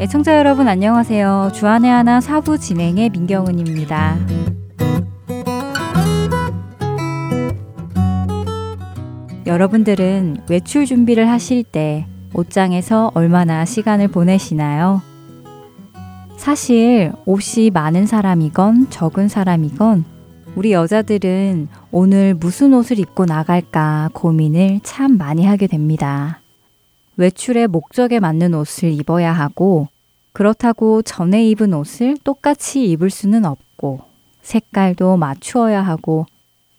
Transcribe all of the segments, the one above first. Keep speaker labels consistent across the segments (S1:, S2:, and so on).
S1: 애청자 여러분 안녕하세요. 주안의 하나 사부 진행의 민경은입니다. 여러분들은 외출 준비를 하실 때 옷장에서 얼마나 시간을 보내시나요? 사실 옷이 많은 사람이건 적은 사람이건 우리 여자들은 오늘 무슨 옷을 입고 나갈까 고민을 참 많이 하게 됩니다. 외출의 목적에 맞는 옷을 입어야 하고 그렇다고 전에 입은 옷을 똑같이 입을 수는 없고 색깔도 맞추어야 하고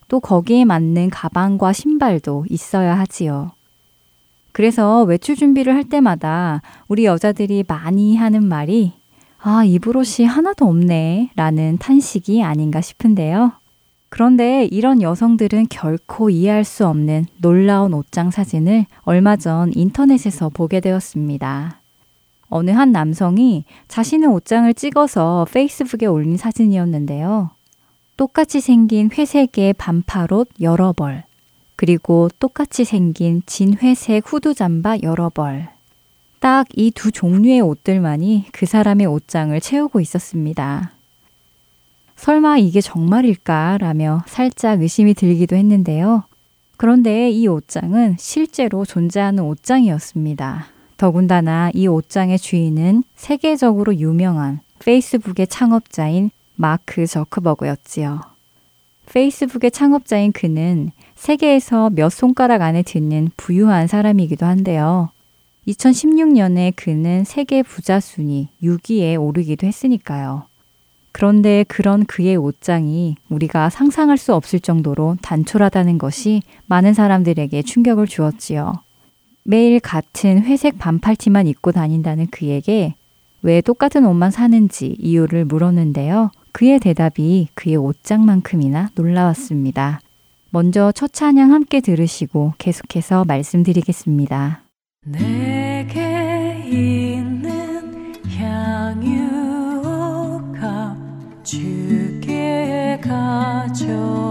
S1: 또 거기에 맞는 가방과 신발도 있어야 하지요. 그래서 외출 준비를 할 때마다 우리 여자들이 많이 하는 말이 아, 입을 옷이 하나도 없네 라는 탄식이 아닌가 싶은데요. 그런데 이런 여성들은 결코 이해할 수 없는 놀라운 옷장 사진을 얼마 전 인터넷에서 보게 되었습니다. 어느 한 남성이 자신의 옷장을 찍어서 페이스북에 올린 사진이었는데요. 똑같이 생긴 회색의 반팔 옷 여러 벌, 그리고 똑같이 생긴 진회색 후드 잠바 여러 벌. 딱 이 두 종류의 옷들만이 그 사람의 옷장을 채우고 있었습니다. 설마 이게 정말일까? 라며 살짝 의심이 들기도 했는데요. 그런데 이 옷장은 실제로 존재하는 옷장이었습니다. 더군다나 이 옷장의 주인은 세계적으로 유명한 페이스북의 창업자인 마크 저크버그였지요. 페이스북의 창업자인 그는 세계에서 몇 손가락 안에 드는 부유한 사람이기도 한데요. 2016년에 그는 세계 부자 순위 6위에 오르기도 했으니까요. 그런데 그런 그의 옷장이 우리가 상상할 수 없을 정도로 단촐하다는 것이 많은 사람들에게 충격을 주었지요. 매일 같은 회색 반팔티만 입고 다닌다는 그에게 왜 똑같은 옷만 사는지 이유를 물었는데요. 그의 대답이 그의 옷장만큼이나 놀라웠습니다. 먼저 첫 찬양 함께 들으시고 계속해서 말씀드리겠습니다.
S2: 내게 있는 향유가 주께 가져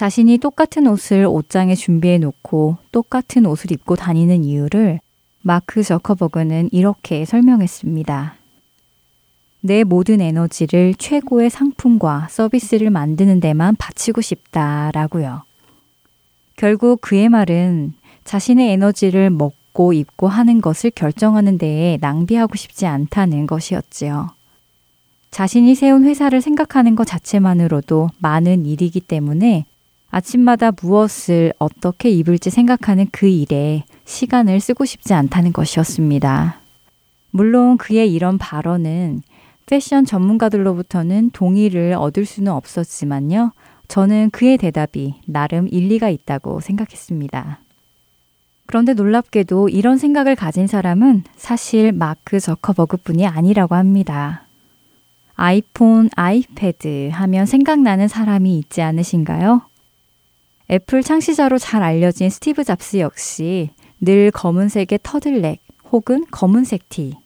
S1: 자신이 똑같은 옷을 옷장에 준비해 놓고 똑같은 옷을 입고 다니는 이유를 마크 저커버그는 이렇게 설명했습니다. 내 모든 에너지를 최고의 상품과 서비스를 만드는 데만 바치고 싶다라고요. 결국 그의 말은 자신의 에너지를 먹고 입고 하는 것을 결정하는 데에 낭비하고 싶지 않다는 것이었지요. 자신이 세운 회사를 생각하는 것 자체만으로도 많은 일이기 때문에 아침마다 무엇을 어떻게 입을지 생각하는 그 일에 시간을 쓰고 싶지 않다는 것이었습니다. 물론 그의 이런 발언은 패션 전문가들로부터는 동의를 얻을 수는 없었지만요. 저는 그의 대답이 나름 일리가 있다고 생각했습니다. 그런데 놀랍게도 이런 생각을 가진 사람은 사실 마크 저커버그 뿐이 아니라고 합니다. 아이폰, 아이패드 하면 생각나는 사람이 있지 않으신가요? 애플 창시자로 잘 알려진 스티브 잡스 역시 늘 검은색의 터틀넥 혹은 검은색 티,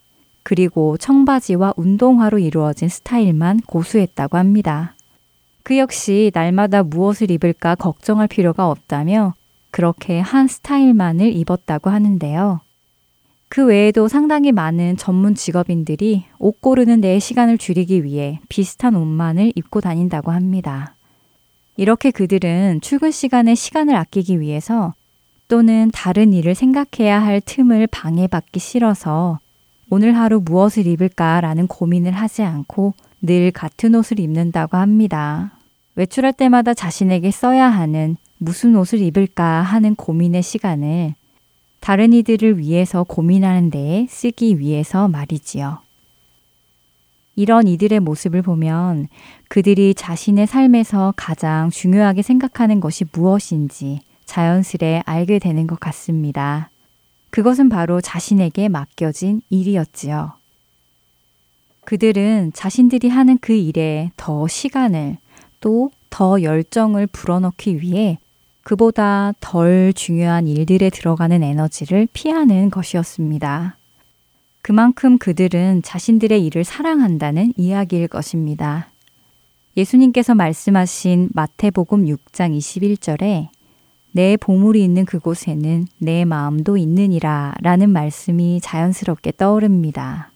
S1: 그리고 청바지와 운동화로 이루어진 스타일만 고수했다고 합니다. 그 역시 날마다 무엇을 입을까 걱정할 필요가 없다며 그렇게 한 스타일만을 입었다고 하는데요. 그 외에도 상당히 많은 전문 직업인들이 옷 고르는 데에 시간을 줄이기 위해 비슷한 옷만을 입고 다닌다고 합니다. 이렇게 그들은 출근 시간에 시간을 아끼기 위해서 또는 다른 일을 생각해야 할 틈을 방해받기 싫어서 오늘 하루 무엇을 입을까라는 고민을 하지 않고 늘 같은 옷을 입는다고 합니다.
S2: 외출할 때마다 자신에게 써야 하는 무슨 옷을 입을까 하는 고민의 시간을 다른 이들을 위해서 고민하는 데에 쓰기 위해서 말이지요. 이런 이들의 모습을 보면 그들이 자신의 삶에서 가장 중요하게 생각하는 것이 무엇인지 자연스레 알게 되는 것 같습니다. 그것은 바로 자신에게 맡겨진 일이었지요. 그들은 자신들이 하는 그 일에 더 시간을 또 더 열정을 불어넣기 위해 그보다 덜 중요한 일들에 들어가는 에너지를 피하는 것이었습니다. 그만큼 그들은 자신들의 일을 사랑한다는 이야기일 것입니다. 예수님께서 말씀하신 마태복음 6장 21절에 내 보물이 있는 그곳에는 내 마음도 있느니라 라는 말씀이 자연스럽게 떠오릅니다.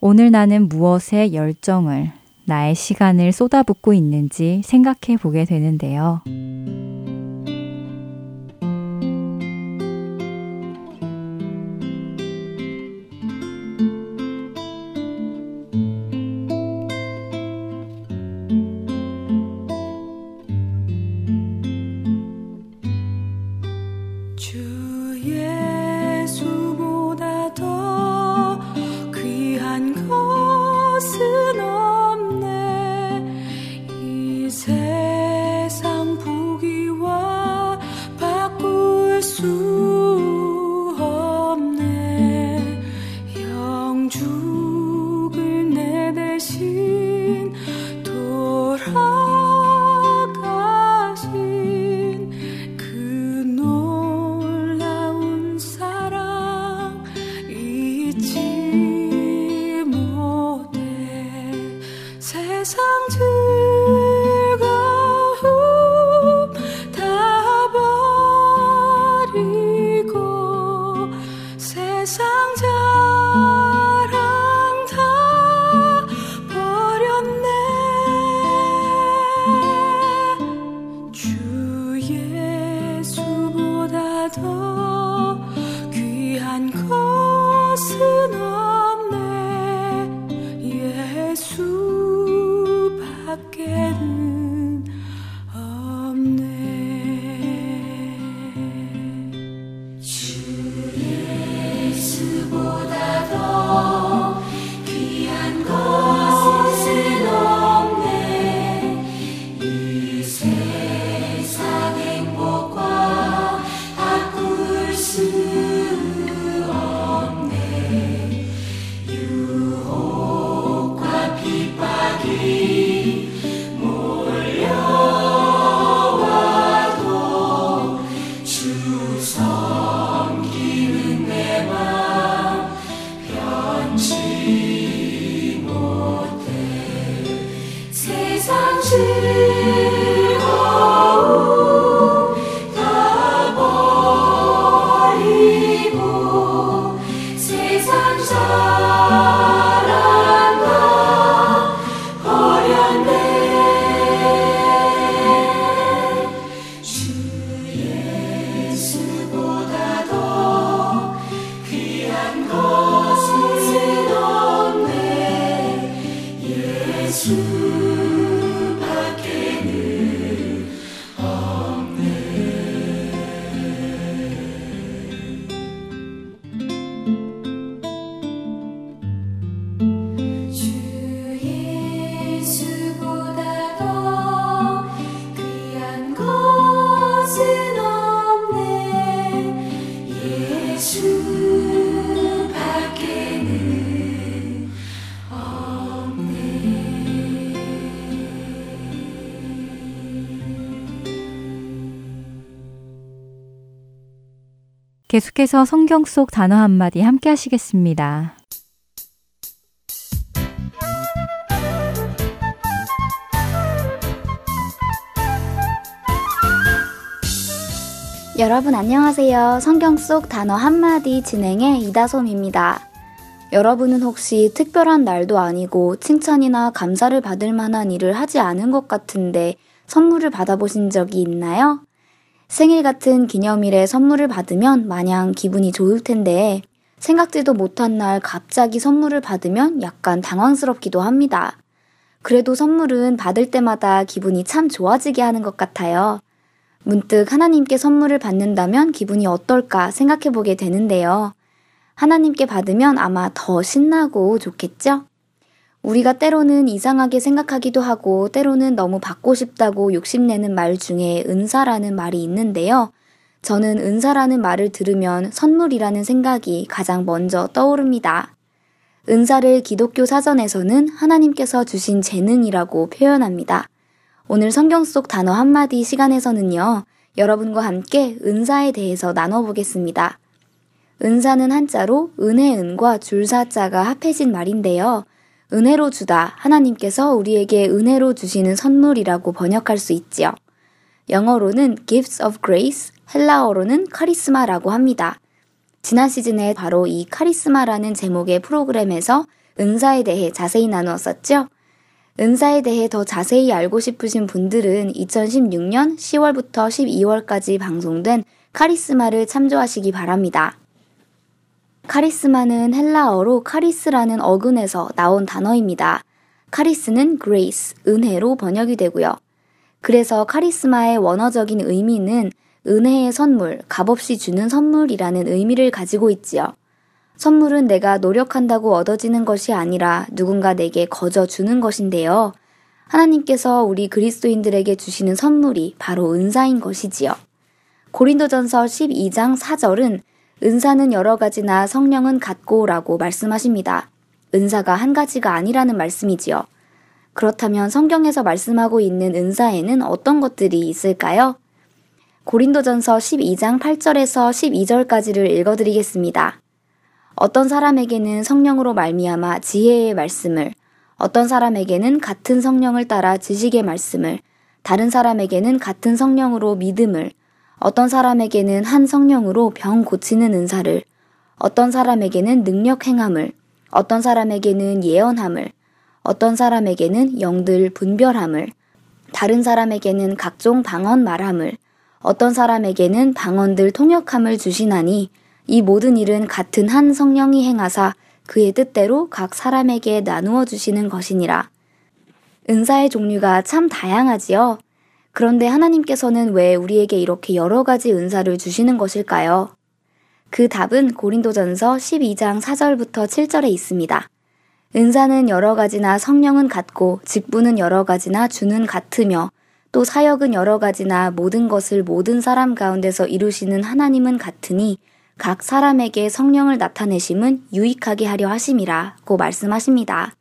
S2: 오늘 나는 무엇에 열정을, 나의 시간을 쏟아붓고 있는지 생각해 보게 되는데요. 계속해서 성경 속 단어 한마디 함께 하시겠습니다.
S3: 여러분 안녕하세요. 성경 속 단어 한마디 진행의 이다솜입니다. 여러분은 혹시 특별한 날도 아니고 칭찬이나 감사를 받을 만한 일을 하지 않은 것 같은데 선물을 받아보신 적이 있나요? 생일 같은 기념일에 선물을 받으면 마냥 기분이 좋을 텐데 생각지도 못한 날 갑자기 선물을 받으면 약간 당황스럽기도 합니다. 그래도 선물은 받을 때마다 기분이 참 좋아지게 하는 것 같아요. 문득 하나님께 선물을 받는다면 기분이 어떨까 생각해 보게 되는데요. 하나님께 받으면 아마 더 신나고 좋겠죠? 우리가 때로는 이상하게 생각하기도 하고 때로는 너무 받고 싶다고 욕심내는 말 중에 은사라는 말이 있는데요. 저는 은사라는 말을 들으면 선물이라는 생각이 가장 먼저 떠오릅니다. 은사를 기독교 사전에서는 하나님께서 주신 재능이라고 표현합니다. 오늘 성경 속 단어 한마디 시간에서는요, 여러분과 함께 은사에 대해서 나눠보겠습니다. 은사는 한자로 은혜 은과 줄사자가 합해진 말인데요. 은혜로 주다 하나님께서 우리에게 은혜로 주시는 선물이라고 번역할 수 있지요. 영어로는 gifts of grace, 헬라어로는 카리스마라고 합니다. 지난 시즌에 바로 이 카리스마라는 제목의 프로그램에서 은사에 대해 자세히 나누었었죠. 은사에 대해 더 자세히 알고 싶으신 분들은 2016년 10월부터 12월까지 방송된 카리스마를 참조하시기 바랍니다. 카리스마는 헬라어로 카리스라는 어근에서 나온 단어입니다. 카리스는 grace, 은혜로 번역이 되고요. 그래서 카리스마의 원어적인 의미는 은혜의 선물, 값없이 주는 선물이라는 의미를 가지고 있지요. 선물은 내가 노력한다고 얻어지는 것이 아니라 누군가 내게 거저 주는 것인데요. 하나님께서 우리 그리스도인들에게 주시는 선물이 바로 은사인 것이지요. 고린도전서 12장 4절은 은사는 여러 가지나 성령은 같고라고 말씀하십니다. 은사가 한 가지가 아니라는 말씀이지요. 그렇다면 성경에서 말씀하고 있는 은사에는 어떤 것들이 있을까요? 고린도전서 12장 8절에서 12절까지를 읽어드리겠습니다. 어떤 사람에게는 성령으로 말미암아 지혜의 말씀을, 어떤 사람에게는 같은 성령을 따라 지식의 말씀을, 다른 사람에게는 같은 성령으로 믿음을, 어떤 사람에게는 한 성령으로 병 고치는 은사를, 어떤 사람에게는 능력 행함을, 어떤 사람에게는 예언함을, 어떤 사람에게는 영들 분별함을, 다른 사람에게는 각종 방언 말함을, 어떤 사람에게는 방언들 통역함을 주시나니 이 모든 일은 같은 한 성령이 행하사 그의 뜻대로 각 사람에게 나누어 주시는 것이니라. 은사의 종류가 참 다양하지요. 그런데 하나님께서는 왜 우리에게 이렇게 여러 가지 은사를 주시는 것일까요? 그 답은 고린도전서 12장 4절부터 7절에 있습니다. 은사는 여러 가지나 성령은 같고 직분은 여러 가지나 주는 같으며 또 사역은 여러 가지나 모든 것을 모든 사람 가운데서 이루시는 하나님은 같으니 각 사람에게 성령을 나타내심은 유익하게 하려 하심이라고 말씀하십니다.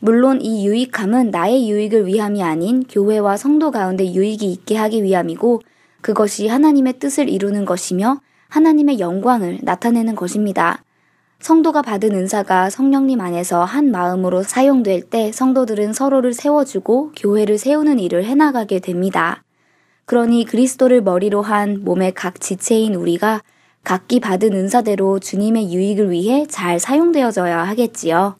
S3: 물론 이 유익함은 나의 유익을 위함이 아닌 교회와 성도 가운데 유익이 있게 하기 위함이고 그것이 하나님의 뜻을 이루는 것이며 하나님의 영광을 나타내는 것입니다. 성도가 받은 은사가 성령님 안에서 한 마음으로 사용될 때 성도들은 서로를 세워주고 교회를 세우는 일을 해나가게 됩니다. 그러니 그리스도를 머리로 한 몸의 각 지체인 우리가 각기 받은 은사대로 주님의 유익을 위해 잘 사용되어져야 하겠지요.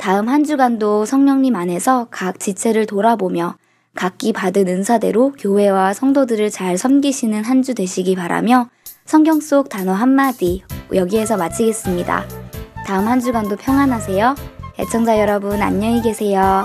S3: 다음 한 주간도 성령님 안에서 각 지체를 돌아보며 각기 받은 은사대로 교회와 성도들을 잘 섬기시는 한 주 되시기 바라며 성경 속 단어 한마디 여기에서 마치겠습니다. 다음 한 주간도 평안하세요. 애청자 여러분 안녕히 계세요.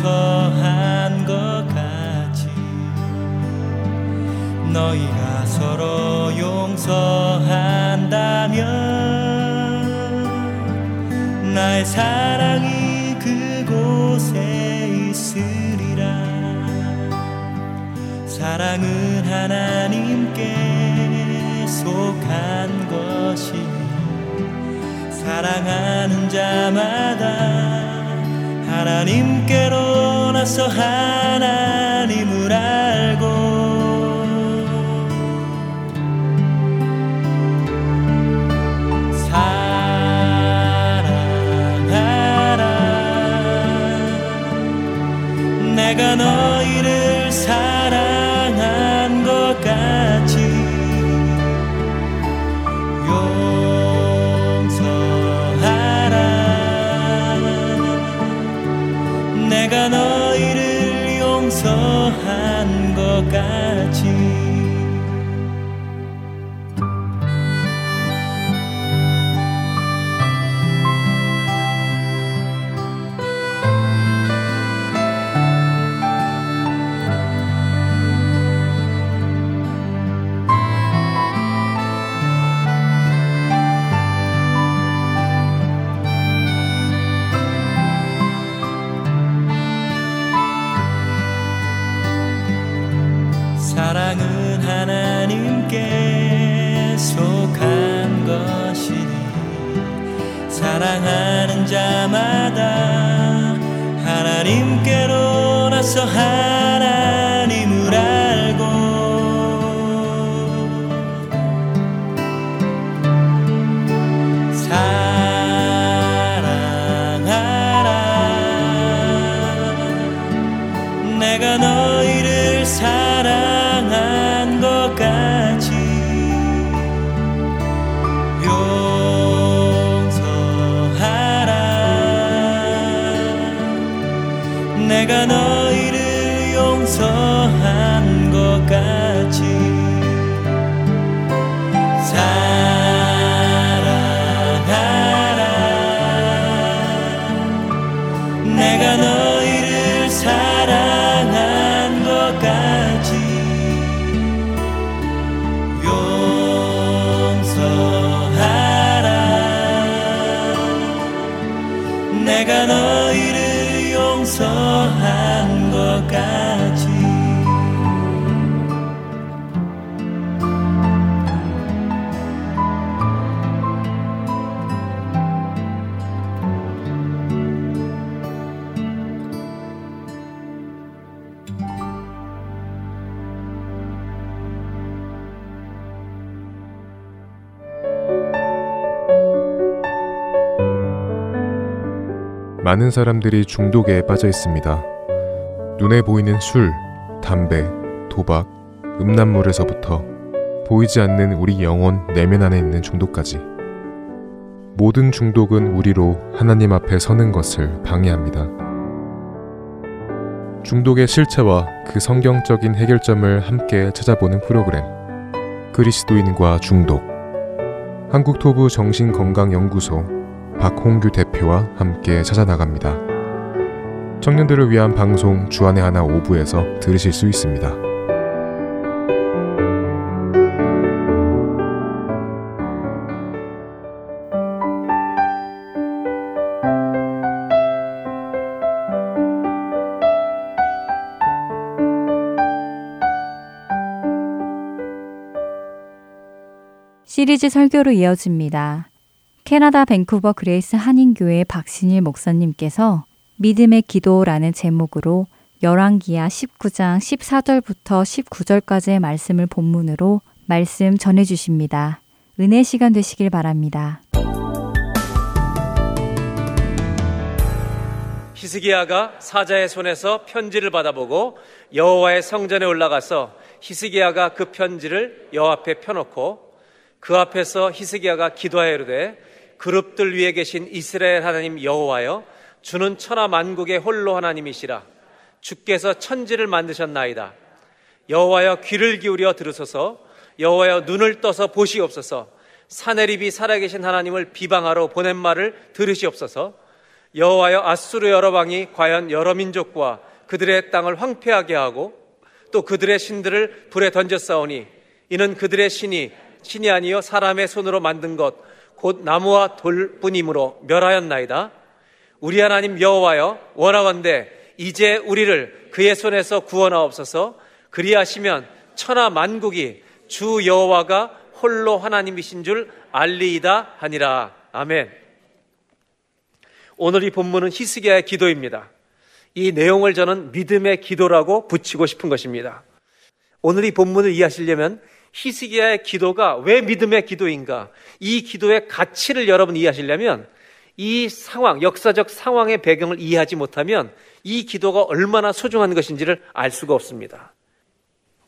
S4: 용서한 것 같이 너희가 서로 용서한다면 나의 사랑이 그곳 곳에 있으리라. 사랑은 하나님께 속한 것이 사랑하는 자마다 하나님께로 나서 하나님을 알고 사랑하라. 내가 너 사랑은 하나님께 속한 것이니 사랑하는 자마다 하나님께로 나서 하나
S5: 많은 사람들이 중독에 빠져 있습니다. 눈에 보이는 술, 담배, 도박, 음란물에서부터 보이지 않는 우리 영혼 내면 안에 있는 중독까지. 모든 중독은 우리로 하나님 앞에 서는 것을 방해합니다. 중독의 실체와 그 성경적인 해결점을 함께 찾아보는 프로그램. 그리스도인과 중독. 한국토부 정신건강연구소 박홍규 대표와 함께 찾아나갑니다. 청년들을 위한 방송 주안의 하나 오부에서 들으실 수 있습니다.
S1: 시리즈 설교로 이어집니다. 캐나다 밴쿠버 그레이스 한인교회 박신일 목사님께서 믿음의 기도라는 제목으로 열왕기하 19장 14절부터 19절까지의 말씀을 본문으로 말씀 전해 주십니다. 은혜 시간 되시길 바랍니다.
S6: 히스기야가 사자의 손에서 편지를 받아보고 여호와의 성전에 올라가서 히스기야가 그 편지를 여호와 앞에 펴놓고 그 앞에서 히스기야가 기도하여 이르되 그룹들 위에 계신 이스라엘 하나님 여호와여 주는 천하 만국의 홀로 하나님이시라. 주께서 천지를 만드셨나이다. 여호와여 귀를 기울여 들으소서. 여호와여 눈을 떠서 보시옵소서. 사내립이 살아계신 하나님을 비방하러 보낸 말을 들으시옵소서. 여호와여 아수르 여러 방이 과연 여러 민족과 그들의 땅을 황폐하게 하고 또 그들의 신들을 불에 던졌사오니 이는 그들의 신이 신이 아니요 사람의 손으로 만든 것 곧 나무와 돌뿐이므로 멸하였나이다 우리 하나님 여호와여 원하건대 이제 우리를 그의 손에서 구원하옵소서 그리하시면 천하 만국이 주 여호와가 홀로 하나님이신 줄 알리이다 하니라 아멘. 오늘 이 본문은 히스기야의 기도입니다. 이 내용을 저는 믿음의 기도라고 붙이고 싶은 것입니다. 오늘 이 본문을 이해하시려면 히스기야의 기도가 왜 믿음의 기도인가? 이 기도의 가치를 여러분 이해하시려면 이 상황, 역사적 상황의 배경을 이해하지 못하면 이 기도가 얼마나 소중한 것인지를 알 수가 없습니다.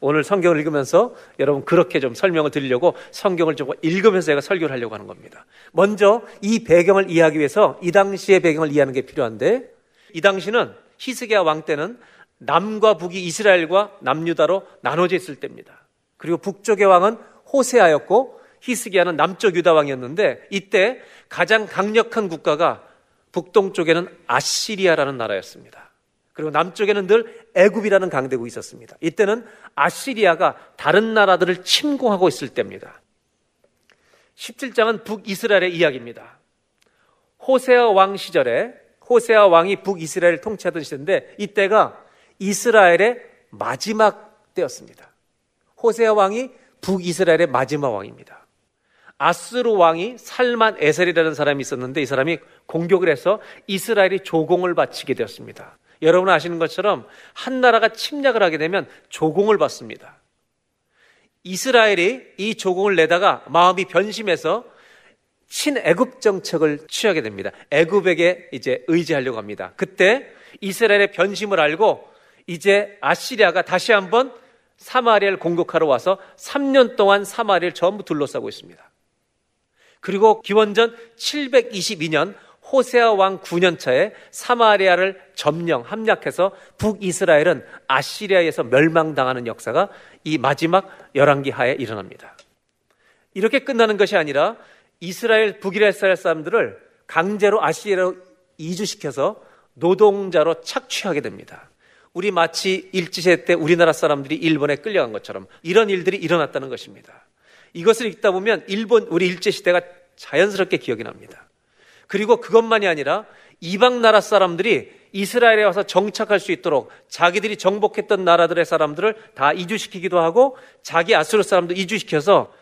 S6: 오늘 성경을 읽으면서 여러분 그렇게 좀 설명을 드리려고 성경을 좀 읽으면서 제가 설교를 하려고 하는 겁니다. 먼저 이 배경을 이해하기 위해서 이 당시의 배경을 이해하는 게 필요한데 이 당시는 히스기야 왕 때는 남과 북이 이스라엘과 남유다로 나눠져 있을 때입니다. 그리고 북쪽의 왕은 호세아였고 히스기야는 남쪽 유다 왕이었는데 이때 가장 강력한 국가가 북동쪽에는 아시리아라는 나라였습니다. 그리고 남쪽에는 늘 애굽이라는 강대국이 있었습니다. 이때는 아시리아가 다른 나라들을 침공하고 있을 때입니다. 17장은 북이스라엘의 이야기입니다. 호세아 왕 시절에 호세아 왕이 북이스라엘을 통치하던 시대인데 이때가 이스라엘의 마지막 때였습니다. 호세아 왕이 북이스라엘의 마지막 왕입니다. 아스루 왕이 살만 에셀이라는 사람이 있었는데 이 사람이 공격을 해서 이스라엘이 조공을 바치게 되었습니다. 여러분 아시는 것처럼 한 나라가 침략을 하게 되면 조공을 받습니다. 이스라엘이 이 조공을 내다가 마음이 변심해서 친애굽 정책을 취하게 됩니다. 애굽에게 이제 의지하려고 합니다. 그때 이스라엘의 변심을 알고 이제 아시리아가 다시 한번 사마리아를 공격하러 와서 3년 동안 사마리아를 전부 둘러싸고 있습니다. 그리고 기원전 722년 호세아 왕 9년 차에 사마리아를 점령 함락해서 북이스라엘은 아시리아에서 멸망당하는 역사가 이 마지막 열왕기 하에 일어납니다. 이렇게 끝나는 것이 아니라 이스라엘 북이스라엘 사람들을 강제로 아시리아로 이주시켜서 노동자로 착취하게 됩니다. 우리 마치 일제시대 때 우리나라 사람들이 일본에 끌려간 것처럼 이런 일들이 일어났다는 것입니다. 이것을 읽다 보면 일본 우리 일제시대가 자연스럽게 기억이 납니다. 그리고 그것만이 아니라 이방 나라 사람들이 이스라엘에 와서 정착할 수 있도록 자기들이 정복했던 나라들의 사람들을 다 이주시키기도 하고 자기 아수르 사람도 이주시켜서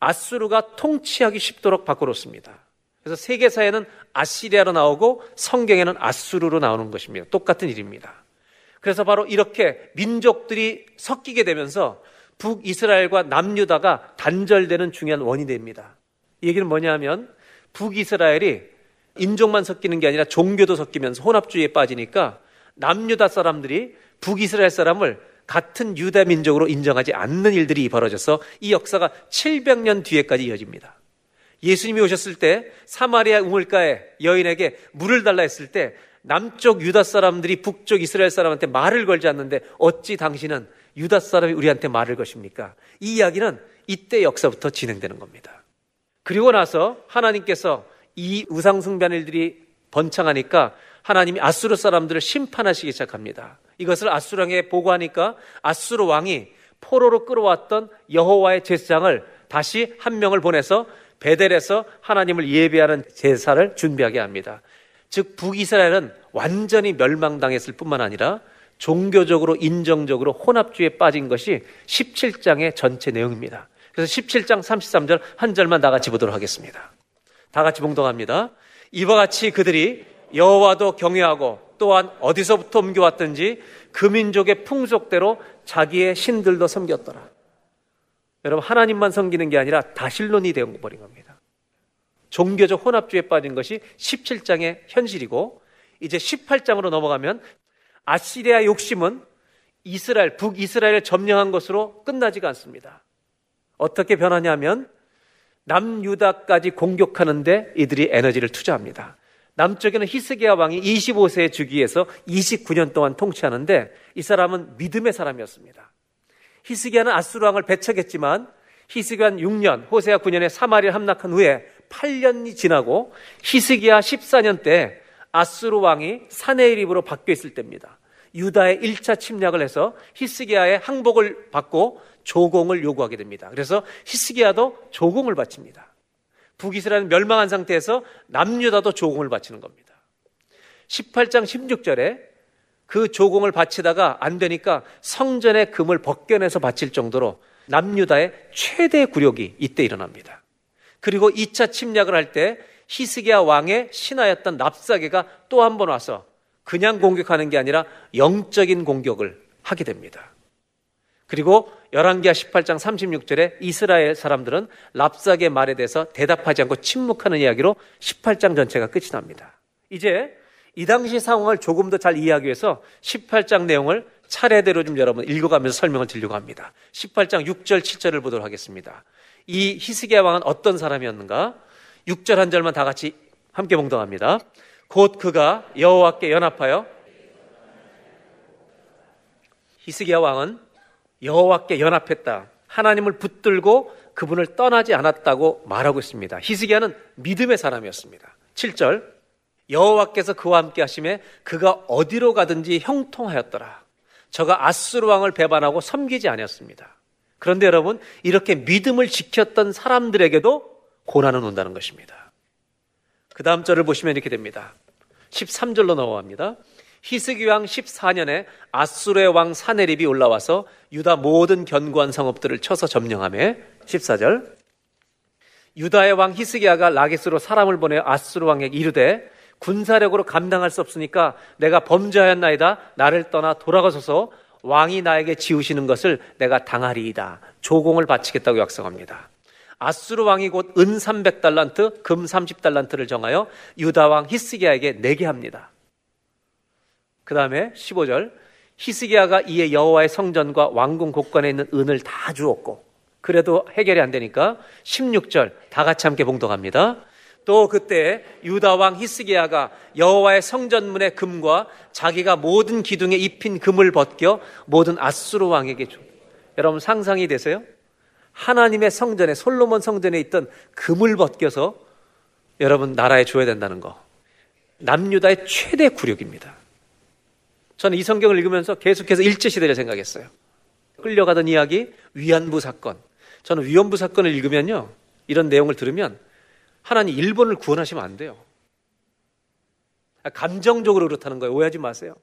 S6: 아수르가 통치하기 쉽도록 바꿔놓습니다. 그래서 세계사에는 아시리아로 나오고 성경에는 아수르로 나오는 것입니다. 똑같은 일입니다. 그래서 바로 이렇게 민족들이 섞이게 되면서 북이스라엘과 남유다가 단절되는 중요한 원인이 됩니다. 이 얘기는 뭐냐 하면 북이스라엘이 인종만 섞이는 게 아니라 종교도 섞이면서 혼합주의에 빠지니까 남유다 사람들이 북이스라엘 사람을 같은 유다 민족으로 인정하지 않는 일들이 벌어져서 이 역사가 700년 뒤에까지 이어집니다. 예수님이 오셨을 때 사마리아 우물가에 여인에게 물을 달라 했을 때 남쪽 유다 사람들이 북쪽 이스라엘 사람한테 말을 걸지 않는데 어찌 당신은 유다 사람이 우리한테 말을 것입니까? 이 이야기는 이때 역사부터 진행되는 겁니다. 그리고 나서 하나님께서 이 우상숭배한 일들이 번창하니까 하나님이 아수르 사람들을 심판하시기 시작합니다. 이것을 아수르왕에 보고하니까 아수르 왕이 포로로 끌어왔던 여호와의 제사장을 다시 한 명을 보내서 베델에서 하나님을 예배하는 제사를 준비하게 합니다. 즉 북이스라엘은 완전히 멸망당했을 뿐만 아니라 종교적으로 인정적으로 혼합주의에 빠진 것이 17장의 전체 내용입니다. 그래서 17장 33절 한 절만 다 같이 보도록 하겠습니다. 다 같이 봉동합니다. 이와 같이 그들이 여호와도 경외하고 또한 어디서부터 옮겨왔든지 그 민족의 풍속대로 자기의 신들도 섬겼더라. 여러분 하나님만 섬기는 게 아니라 다실론이 되어버린 겁니다. 종교적 혼합주의에 빠진 것이 17장의 현실이고 이제 18장으로 넘어가면 아시리아 욕심은 이스라엘 북이스라엘을 점령한 것으로 끝나지가 않습니다. 어떻게 변하냐면 남유다까지 공격하는데 이들이 에너지를 투자합니다. 남쪽에는 히스기야 왕이 25세의 주기에서 29년 동안 통치하는데 이 사람은 믿음의 사람이었습니다. 히스기야는 아수르 왕을 배척했지만 히스기야 6년, 호세아 9년에 사마리아 함락한 후에 8년이 지나고 히스기야 14년 때 아수르 왕이 사내일입으로 바뀌어 있을 때입니다. 유다의 1차 침략을 해서 히스기야의 항복을 받고 조공을 요구하게 됩니다. 그래서 히스기야도 조공을 바칩니다. 북이스라엘 멸망한 상태에서 남유다도 조공을 바치는 겁니다. 18장 16절에 그 조공을 바치다가 안 되니까 성전의 금을 벗겨내서 바칠 정도로 남유다의 최대 굴욕이 이때 일어납니다. 그리고 2차 침략을 할 때 히스기야 왕의 신하였던 납사게가 또 한 번 와서 그냥 공격하는 게 아니라 영적인 공격을 하게 됩니다. 그리고 열왕기하 18장 36절에 이스라엘 사람들은 랍삭의 말에 대해서 대답하지 않고 침묵하는 이야기로 18장 전체가 끝이 납니다. 이제 이 당시 상황을 조금 더 잘 이해하기 위해서 18장 내용을 차례대로 좀 여러분 읽어가면서 설명을 드리려고 합니다. 18장 6절, 7절을 보도록 하겠습니다. 이 히스기야 왕은 어떤 사람이었는가? 6절 한 절만 다 같이 함께 봉독합니다. 곧 그가 여호와께 연합하여 히스기야 왕은 여호와께 연합했다. 하나님을 붙들고 그분을 떠나지 않았다고 말하고 있습니다. 히스기야는 믿음의 사람이었습니다. 7절 여호와께서 그와 함께 하심에 그가 어디로 가든지 형통하였더라. 저가 아수르 왕을 배반하고 섬기지 아니었습니다. 그런데 여러분 이렇게 믿음을 지켰던 사람들에게도 고난은 온다는 것입니다. 그 다음 절을 보시면 이렇게 됩니다. 13절로 넘어갑니다. 히스기 왕 14년에 아수르의 왕 사네립이 올라와서 유다 모든 견고한 성읍들을 쳐서 점령하며 14절 유다의 왕 히스기야가 라게스로 사람을 보내 아수르 왕에게 이르되 군사력으로 감당할 수 없으니까 내가 범죄하였나이다 나를 떠나 돌아가소서 왕이 나에게 지우시는 것을 내가 당하리이다 조공을 바치겠다고 약속합니다. 아수르 왕이 곧 은 300달란트, 금 30달란트를 정하여 유다 왕 히스기야에게 내게 합니다. 그 다음에 15절 히스기야가 이에 여호와의 성전과 왕궁 곳간에 있는 은을 다 주었고 그래도 해결이 안 되니까 16절 다 같이 함께 봉독합니다. 또 그때 유다 왕 히스기야가 여호와의 성전문의 금과 자기가 모든 기둥에 입힌 금을 벗겨 모든 아수르 왕에게 줘. 여러분 상상이 되세요? 하나님의 성전에 솔로몬 성전에 있던 금을 벗겨서 여러분 나라에 줘야 된다는 거. 남유다의 최대 굴욕입니다. 저는 이 성경을 읽으면서 계속해서 일제 시대를 생각했어요. 끌려가던 이야기, 위안부 사건. 저는 위안부 사건을 읽으면요. 이런 내용을 들으면 하나님 일본을 구원하시면 안 돼요. 아, 감정적으로 그렇다는 거예요. 오해하지 마세요.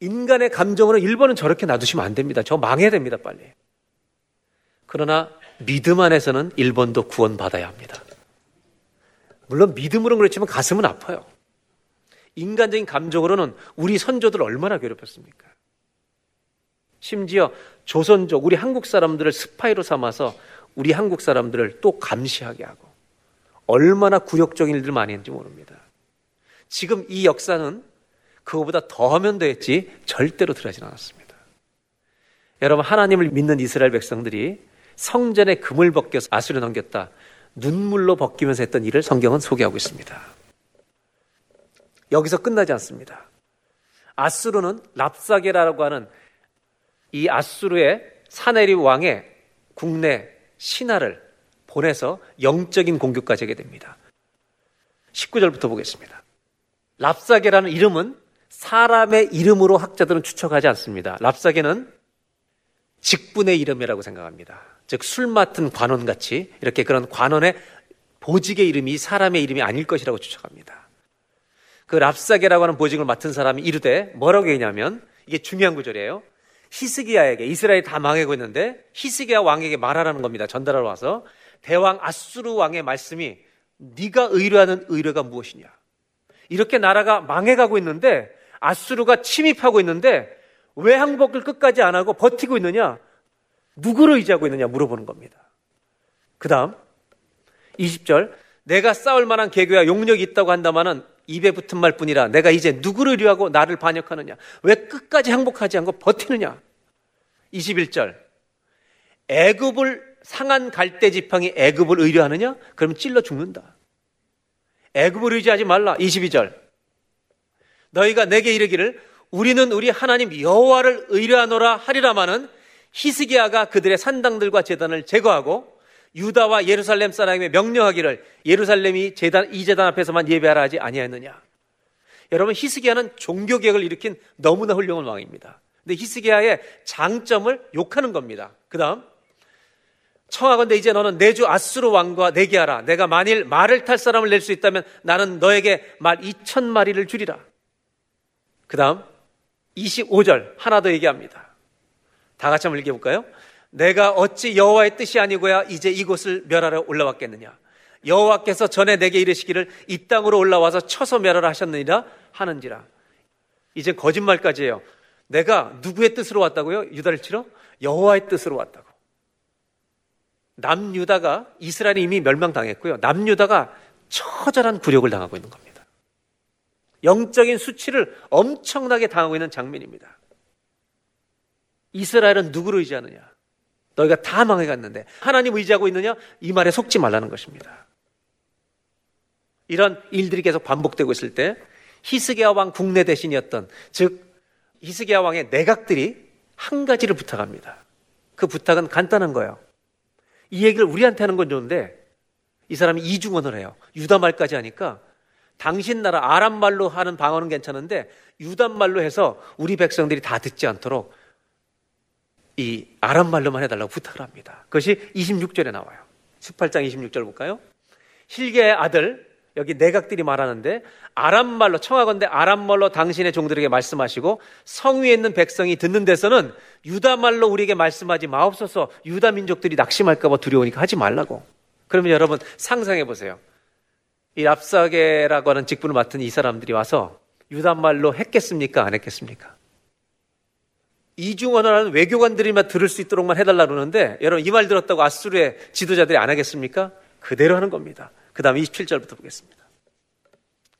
S6: 인간의 감정으로 일본은 저렇게 놔두시면 안 됩니다. 저 망해야 됩니다, 빨리. 그러나 믿음 안에서는 일본도 구원받아야 합니다. 물론 믿음으로는 그렇지만 가슴은 아파요. 인간적인 감정으로는 우리 선조들 얼마나 괴롭혔습니까? 심지어 조선족, 우리 한국 사람들을 스파이로 삼아서 우리 한국 사람들을 또 감시하게 하고 얼마나 굴욕적인 일들을 많이 했는지 모릅니다. 지금 이 역사는 그거보다 더 하면 됐지 절대로 들어가진 않았습니다. 여러분 하나님을 믿는 이스라엘 백성들이 성전에 금을 벗겨서 아수르 넘겼다. 눈물로 벗기면서 했던 일을 성경은 소개하고 있습니다. 여기서 끝나지 않습니다. 아수르는 랍사게라고 하는 이 아수르의 사네리 왕의 국내 신하를 보내서 영적인 공격까지 하게 됩니다. 19절부터 보겠습니다. 랍사게라는 이름은 사람의 이름으로 학자들은 추측하지 않습니다. 랍사게는 직분의 이름이라고 생각합니다. 즉, 술 맡은 관원 같이 이렇게 그런 관원의 보직의 이름이 사람의 이름이 아닐 것이라고 추측합니다. 그 랍사게라고 하는 보직을 맡은 사람이 이르되 뭐라고 했냐면 이게 중요한 구절이에요. 히스기야에게 이스라엘이 다 망하고 있는데 히스기야 왕에게 말하라는 겁니다. 전달하러 와서 대왕 아수르 왕의 말씀이 네가 의뢰하는 의뢰가 무엇이냐? 이렇게 나라가 망해가고 있는데 아수르가 침입하고 있는데 왜 항복을 끝까지 안 하고 버티고 있느냐? 누구를 의지하고 있느냐 물어보는 겁니다. 그 다음 20절 내가 싸울 만한 계교야 용력이 있다고 한다마는 입에 붙은 말뿐이라 내가 이제 누구를 의뢰하고 나를 반역하느냐? 왜 끝까지 항복하지 않고 버티느냐? 21절 애굽을 상한 갈대 지팡이 애굽을 의뢰하느냐? 그러면 찔러 죽는다. 애굽을 의지하지 말라. 22절. 너희가 내게 이르기를 우리는 우리 하나님 여호와를 의뢰하노라 하리라마는 히스기야가 그들의 산당들과 제단을 제거하고 유다와 예루살렘 사람에게 명령하기를 예루살렘이 제단 이 제단 앞에서만 예배하라 하지 아니하였느냐. 여러분 히스기야는 종교 개혁을 일으킨 너무나 훌륭한 왕입니다. 근데 히스기야의 장점을 욕하는 겁니다. 그다음 청하건대 이제 너는 내 주 아수르 왕과 내게 하라. 내가 만일 말을 탈 사람을 낼 수 있다면 나는 너에게 말 2천 마리를 주리라. 그 다음 25절 하나 더 얘기합니다. 다 같이 한번 읽어볼까요? 내가 어찌 여호와의 뜻이 아니고야 이제 이곳을 멸하러 올라왔겠느냐? 여호와께서 전에 내게 이르시기를 이 땅으로 올라와서 쳐서 멸하라 하셨느니라 하는지라. 이제 거짓말까지예요. 내가 누구의 뜻으로 왔다고요? 유다를 치러? 여호와의 뜻으로 왔다고. 남유다가 이스라엘이 이미 멸망당했고요. 남유다가 처절한 굴욕을 당하고 있는 겁니다. 영적인 수치를 엄청나게 당하고 있는 장면입니다. 이스라엘은 누구를 의지하느냐? 너희가 다 망해갔는데 하나님 의지하고 있느냐? 이 말에 속지 말라는 것입니다. 이런 일들이 계속 반복되고 있을 때 히스기야 왕 국내 대신이었던 즉 히스기야 왕의 내각들이 한 가지를 부탁합니다. 그 부탁은 간단한 거예요. 이 얘기를 우리한테 하는 건 좋은데 이 사람이 이중언을 해요. 유다 말까지 하니까 당신 나라 아람 말로 하는 방언은 괜찮은데 유다 말로 해서 우리 백성들이 다 듣지 않도록 이 아람 말로만 해달라고 부탁을 합니다. 그것이 26절에 나와요. 18장 26절 볼까요? 힐게의 아들 여기 내각들이 말하는데 아람 말로 청하건대 아람 말로 당신의 종들에게 말씀하시고 성 위에 있는 백성이 듣는 데서는 유다 말로 우리에게 말씀하지 마옵소서 유다 민족들이 낙심할까 봐 두려우니까 하지 말라고. 그러면 여러분 상상해 보세요. 이 랍사게라고 하는 직분을 맡은 이 사람들이 와서 유다 말로 했겠습니까? 안 했겠습니까? 이중언어라는 외교관들이만 들을 수 있도록만 해달라 그러는데 여러분 이 말 들었다고 아수르의 지도자들이 안 하겠습니까? 그대로 하는 겁니다. 그 다음 27절부터 보겠습니다.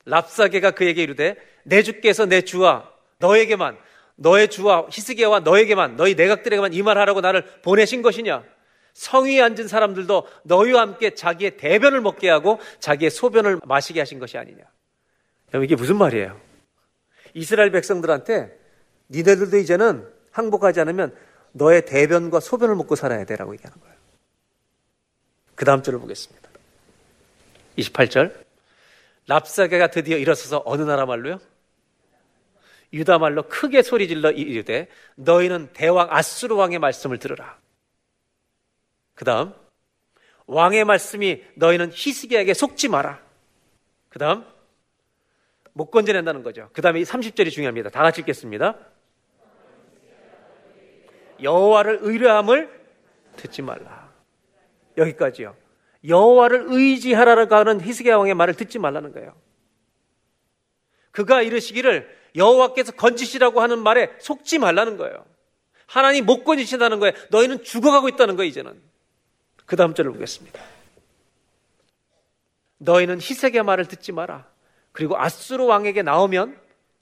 S6: 랍사게가 그에게 이르되 내 주께서 내 주와 너에게만 너의 주와 히스기야와 너에게만 너희 내각들에게만 이 말하라고 나를 보내신 것이냐? 성위에 앉은 사람들도 너희와 함께 자기의 대변을 먹게 하고 자기의 소변을 마시게 하신 것이 아니냐? 여러분 이게 무슨 말이에요? 이스라엘 백성들한테 니네들도 이제는 항복하지 않으면 너의 대변과 소변을 먹고 살아야 되라고 얘기하는 거예요. 그 다음 절을 보겠습니다. 28절. 랍사게가 드디어 일어서서 어느 나라 말로요? 유다 말로 크게 소리 질러 이르되 너희는 대왕 아수르 왕의 말씀을 들으라. 그 다음 왕의 말씀이 너희는 히스기야에게 속지 마라. 그 다음 못 건져낸다는 거죠. 그 다음에 30절이 중요합니다. 다 같이 읽겠습니다. 여호와를 의뢰함을 듣지 말라. 여기까지요. 여호와를 의지하라고 하는 히스기야 왕의 말을 듣지 말라는 거예요. 그가 이르시기를 여호와께서 건지시라고 하는 말에 속지 말라는 거예요. 하나님 못 건지신다는 거예요. 너희는 죽어가고 있다는 거예요, 이제는. 그 다음 절을 보겠습니다. 너희는 희색의 말을 듣지 마라. 그리고 아수르 왕에게 나오면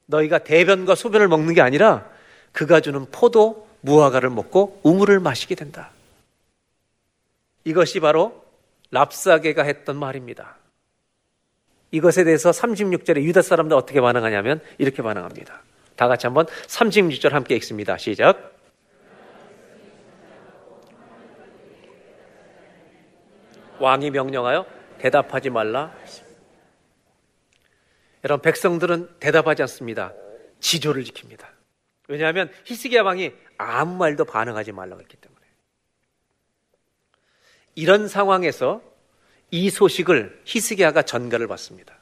S6: 너희가 대변과 소변을 먹는 게 아니라 그가 주는 포도 무화과를 먹고 우물을 마시게 된다. 이것이 바로 랍사게가 했던 말입니다. 이것에 대해서 36절에 유다 사람들 어떻게 반응하냐면 이렇게 반응합니다. 다 같이 한번 36절 함께 읽습니다. 시작. 왕이 명령하여 대답하지 말라. 여러분 백성들은 대답하지 않습니다. 지조를 지킵니다. 왜냐하면 히스기야 왕이 아무 말도 반응하지 말라고 했기 때문에. 이런 상황에서 이 소식을 히스기야가 전가를 받습니다.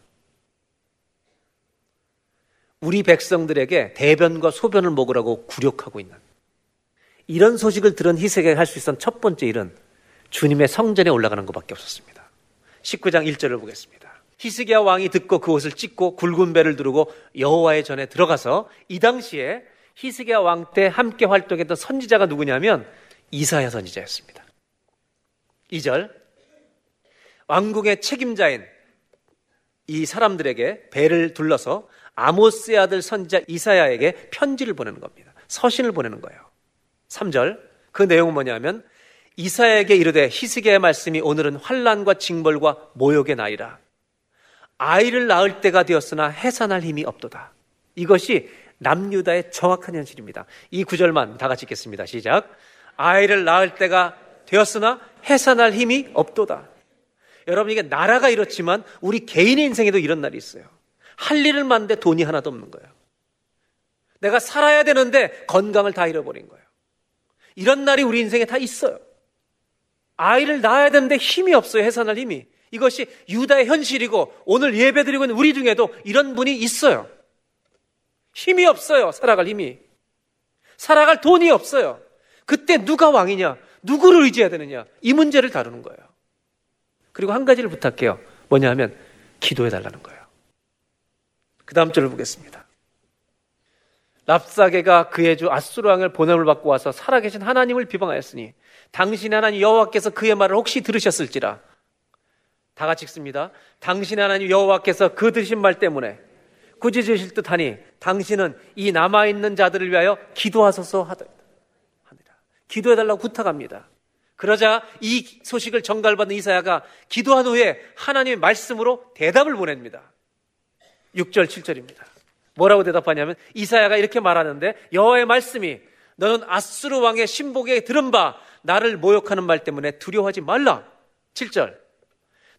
S6: 우리 백성들에게 대변과 소변을 먹으라고 굴욕하고 있는 이런 소식을 들은 히스기야가 할 수 있었던 첫 번째 일은 주님의 성전에 올라가는 것밖에 없었습니다. 19장 1절을 보겠습니다. 히스기야 왕이 듣고 그 옷을 찢고 굵은 배를 두르고 여호와의 전에 들어가서 이 당시에 히스기야 왕 때 함께 활동했던 선지자가 누구냐면 이사야 선지자였습니다. 2절 왕궁의 책임자인 이 사람들에게 배를 둘러서 아모스의 아들 선지자 이사야에게 편지를 보내는 겁니다. 서신을 보내는 거예요. 3절 그 내용은 뭐냐면 이사야에게 이르되 히스기야의 말씀이 오늘은 환란과 징벌과 모욕의 나이라 아이를 낳을 때가 되었으나 해산할 힘이 없도다. 이것이 남유다의 정확한 현실입니다. 이 구절만 다 같이 읽겠습니다. 시작. 아이를 낳을 때가 되었으나 해산할 힘이 없도다. 여러분 이게 나라가 이렇지만 우리 개인의 인생에도 이런 날이 있어요. 할 일을 만데 돈이 하나도 없는 거예요. 내가 살아야 되는데 건강을 다 잃어버린 거예요. 이런 날이 우리 인생에 다 있어요. 아이를 낳아야 되는데 힘이 없어요. 해산할 힘이. 이것이 유다의 현실이고 오늘 예배드리고 있는 우리 중에도 이런 분이 있어요. 힘이 없어요. 살아갈 힘이. 살아갈 돈이 없어요. 그때 누가 왕이냐? 누구를 의지해야 되느냐? 이 문제를 다루는 거예요. 그리고 한 가지를 부탁해요. 뭐냐 하면 기도해 달라는 거예요. 그 다음 절을 보겠습니다. 랍사게가 그의 주 아수르 왕을 보냄을 받고 와서 살아계신 하나님을 비방하였으니 당신 하나님 여호와께서 그의 말을 혹시 들으셨을지라 다 같이 읽습니다. 당신 하나님 여호와께서 그 들으신 말 때문에 꾸짖으실 듯하니 당신은 이 남아 있는 자들을 위하여 기도하소서 하더라. 기도해 달라고 부탁합니다. 그러자 이 소식을 전갈받은 이사야가 기도한 후에 하나님의 말씀으로 대답을 보냅니다. 6절 7절입니다. 뭐라고 대답하냐면 이사야가 이렇게 말하는데 여호와의 말씀이 너는 아수르 왕의 신복에 들은 바 나를 모욕하는 말 때문에 두려워하지 말라. 7절.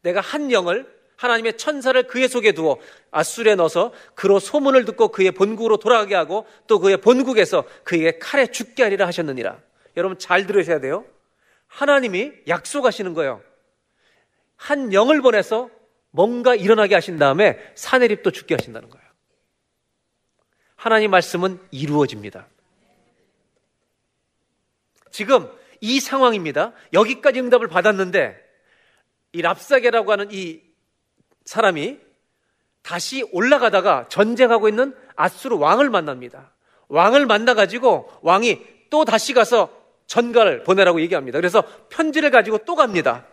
S6: 내가 한 영을 하나님의 천사를 그의 속에 두어 아수르에 넣어서 그로 소문을 듣고 그의 본국으로 돌아가게 하고 또 그의 본국에서 그에게 칼에 죽게 하리라 하셨느니라. 여러분 잘 들으셔야 돼요. 하나님이 약속하시는 거예요. 한 영을 보내서 뭔가 일어나게 하신 다음에 사내립도 죽게 하신다는 거예요. 하나님 말씀은 이루어집니다. 지금 이 상황입니다. 여기까지 응답을 받았는데 이 랍사게라고 하는 이 사람이 다시 올라가다가 전쟁하고 있는 아수르 왕을 만납니다. 왕을 만나가지고 왕이 또 다시 가서 전가를 보내라고 얘기합니다. 그래서 편지를 가지고 또 갑니다.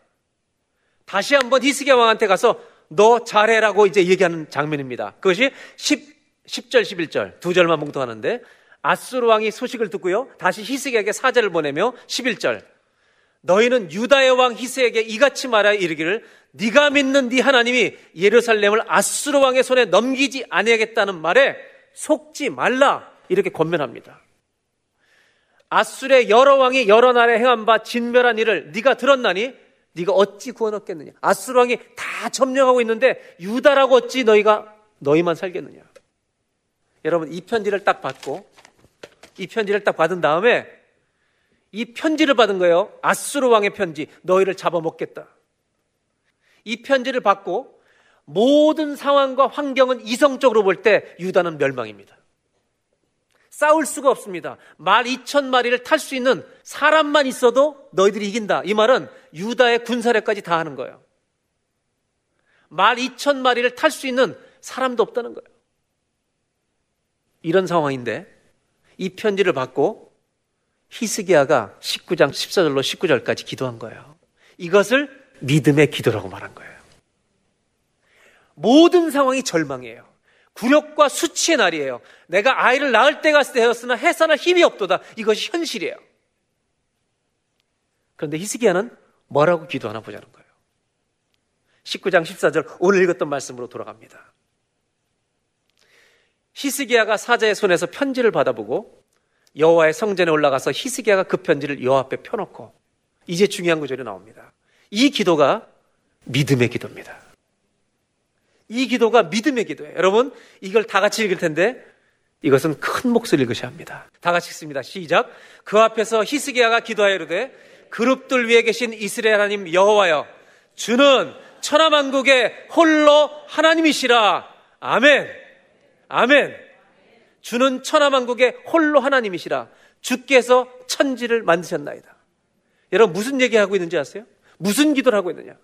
S6: 다시 한번 히스기야 왕한테 가서 너 잘해라고 이제 얘기하는 장면입니다. 그것이 10, 10절, 11절 두 절만 뭉뚱하는데 아수르 왕이 소식을 듣고요. 다시 히스기야에게 사자를 보내며 11절 너희는 유다의 왕 히스에게 이같이 말하여 이르기를 네가 믿는 네 하나님이 예루살렘을 아수르 왕의 손에 넘기지 아니하겠다는 말에 속지 말라 이렇게 권면합니다. 아수르의 여러 왕이 여러 나라에 행한 바 진멸한 일을 네가 들었나니 네가 어찌 구원 얻겠느냐? 아수르 왕이 다 점령하고 있는데 유다라고 어찌 너희가 너희만 살겠느냐? 여러분 이 편지를 딱 받고 이 편지를 딱 받은 다음에 이 편지를 받은 거예요. 아수르 왕의 편지. 너희를 잡아먹겠다. 이 편지를 받고 모든 상황과 환경은 이성적으로 볼 때 유다는 멸망입니다. 싸울 수가 없습니다. 말 2천 마리를 탈 수 있는 사람만 있어도 너희들이 이긴다. 이 말은 유다의 군사력까지 다 하는 거예요. 말 2천 마리를 탈 수 있는 사람도 없다는 거예요. 이런 상황인데 이 편지를 받고 히스기야가 19장 14절로 19절까지 기도한 거예요. 이것을 믿음의 기도라고 말한 거예요. 모든 상황이 절망이에요. 굴욕과 수치의 날이에요. 내가 아이를 낳을 때가 되었으나 해산할 힘이 없도다. 이것이 현실이에요. 그런데 히스기야는 뭐라고 기도하나 보자는 거예요. 19장 14절 오늘 읽었던 말씀으로 돌아갑니다. 히스기야가 사자의 손에서 편지를 받아보고 여호와의 성전에 올라가서 히스기야가 그 편지를 여호와 앞에 펴놓고 이제 중요한 구절이 나옵니다. 이 기도가 믿음의 기도입니다. 이 기도가 믿음의 기도예요. 여러분 이걸 다 같이 읽을 텐데 이것은 큰 목소리 읽으셔야 합니다. 다 같이 읽습니다. 시작. 그 앞에서 히스기야가 기도하여르되 그룹들 위에 계신 이스라엘 하나님 여호와여 주는 천하 만국의 홀로 하나님이시라. 아멘. 아멘. 주는 천하 만국의 홀로 하나님이시라. 주께서 천지를 만드셨나이다. 여러분 무슨 얘기하고 있는지 아세요? 무슨 기도를 하고 있느냐?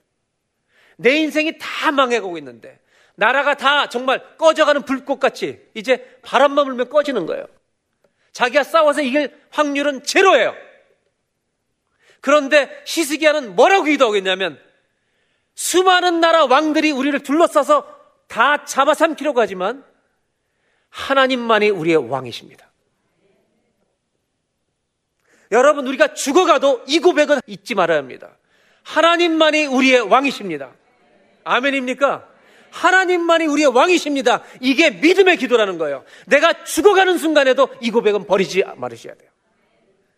S6: 내 인생이 다 망해가고 있는데 나라가 다 정말 꺼져가는 불꽃같이 이제 바람만 불면 꺼지는 거예요. 자기가 싸워서 이길 확률은 제로예요. 그런데 시스기야는 뭐라고 기도하고 있냐면 수많은 나라 왕들이 우리를 둘러싸서 다 잡아삼키려고 하지만 하나님만이 우리의 왕이십니다. 여러분, 우리가 죽어가도 이 고백은 잊지 말아야 합니다. 하나님만이 우리의 왕이십니다. 아멘입니까? 하나님만이 우리의 왕이십니다. 이게 믿음의 기도라는 거예요. 내가 죽어가는 순간에도 이 고백은 버리지 말으셔야 돼요.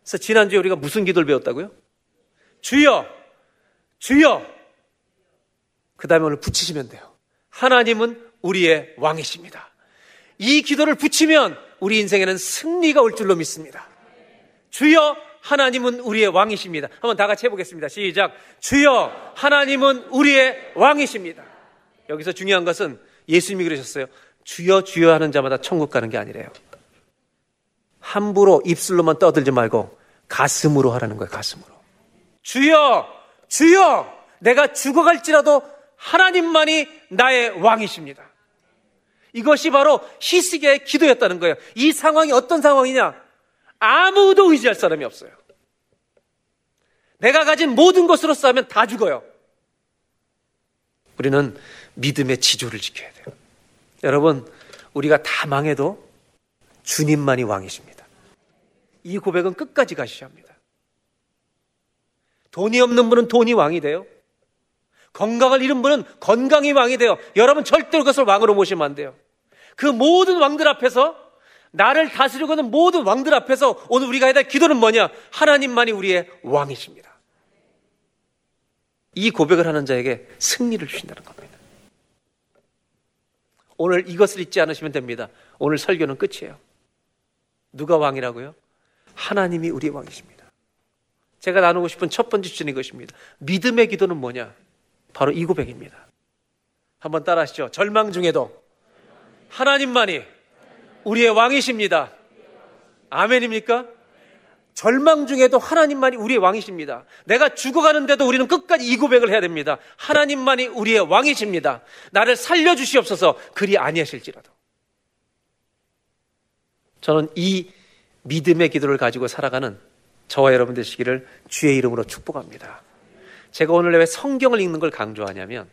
S6: 그래서 지난주에 우리가 무슨 기도를 배웠다고요? 주여, 주여. 그 다음에 오늘 붙이시면 돼요. 하나님은 우리의 왕이십니다. 이 기도를 붙이면 우리 인생에는 승리가 올 줄로 믿습니다. 주여 하나님은 우리의 왕이십니다. 한번 다 같이 해보겠습니다. 시작. 주여 하나님은 우리의 왕이십니다. 여기서 중요한 것은 예수님이 그러셨어요. 주여 주여 하는 자마다 천국 가는 게 아니래요. 함부로 입술로만 떠들지 말고 가슴으로 하라는 거예요. 가슴으로. 주여 주여 내가 죽어갈지라도 하나님만이 나의 왕이십니다. 이것이 바로 히스기야의 기도였다는 거예요. 이 상황이 어떤 상황이냐? 아무도 의지할 사람이 없어요. 내가 가진 모든 것으로 싸우면 다 죽어요. 우리는 믿음의 지조를 지켜야 돼요. 여러분, 우리가 다 망해도 주님만이 왕이십니다. 이 고백은 끝까지 가셔야 합니다. 돈이 없는 분은 돈이 왕이 돼요. 건강을 잃은 분은 건강이 왕이 돼요. 여러분 절대로 그것을 왕으로 모시면 안 돼요. 그 모든 왕들 앞에서 나를 다스리고 있는 모든 왕들 앞에서 오늘 우리가 해야 될 기도는 뭐냐? 하나님만이 우리의 왕이십니다. 이 고백을 하는 자에게 승리를 주신다는 겁니다. 오늘 이것을 잊지 않으시면 됩니다. 오늘 설교는 끝이에요. 누가 왕이라고요? 하나님이 우리의 왕이십니다. 제가 나누고 싶은 첫 번째 주제는 이것입니다. 믿음의 기도는 뭐냐? 바로 이 고백입니다. 한번 따라 하시죠. 절망 중에도 하나님만이 우리의 왕이십니다. 아멘입니까? 절망 중에도 하나님만이 우리의 왕이십니다. 내가 죽어가는데도 우리는 끝까지 이 고백을 해야 됩니다. 하나님만이 우리의 왕이십니다. 나를 살려주시옵소서 그리 아니하실지라도. 저는 이 믿음의 기도를 가지고 살아가는 저와 여러분 되시기를 주의 이름으로 축복합니다. 제가 오늘 왜 성경을 읽는 걸 강조하냐면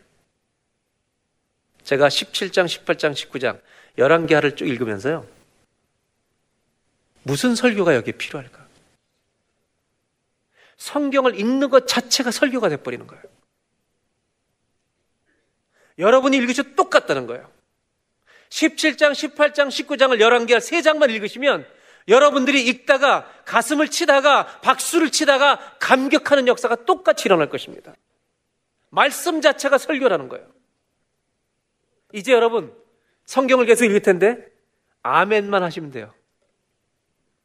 S6: 제가 17장, 18장, 19장 11개를 쭉 읽으면서요. 무슨 설교가 여기에 필요할까? 성경을 읽는 것 자체가 설교가 돼버리는 거예요. 여러분이 읽으셔도 똑같다는 거예요. 17장, 18장, 19장을 11개, 3장만 읽으시면 여러분들이 읽다가 가슴을 치다가 박수를 치다가 감격하는 역사가 똑같이 일어날 것입니다. 말씀 자체가 설교라는 거예요. 이제 여러분 성경을 계속 읽을 텐데 아멘만 하시면 돼요.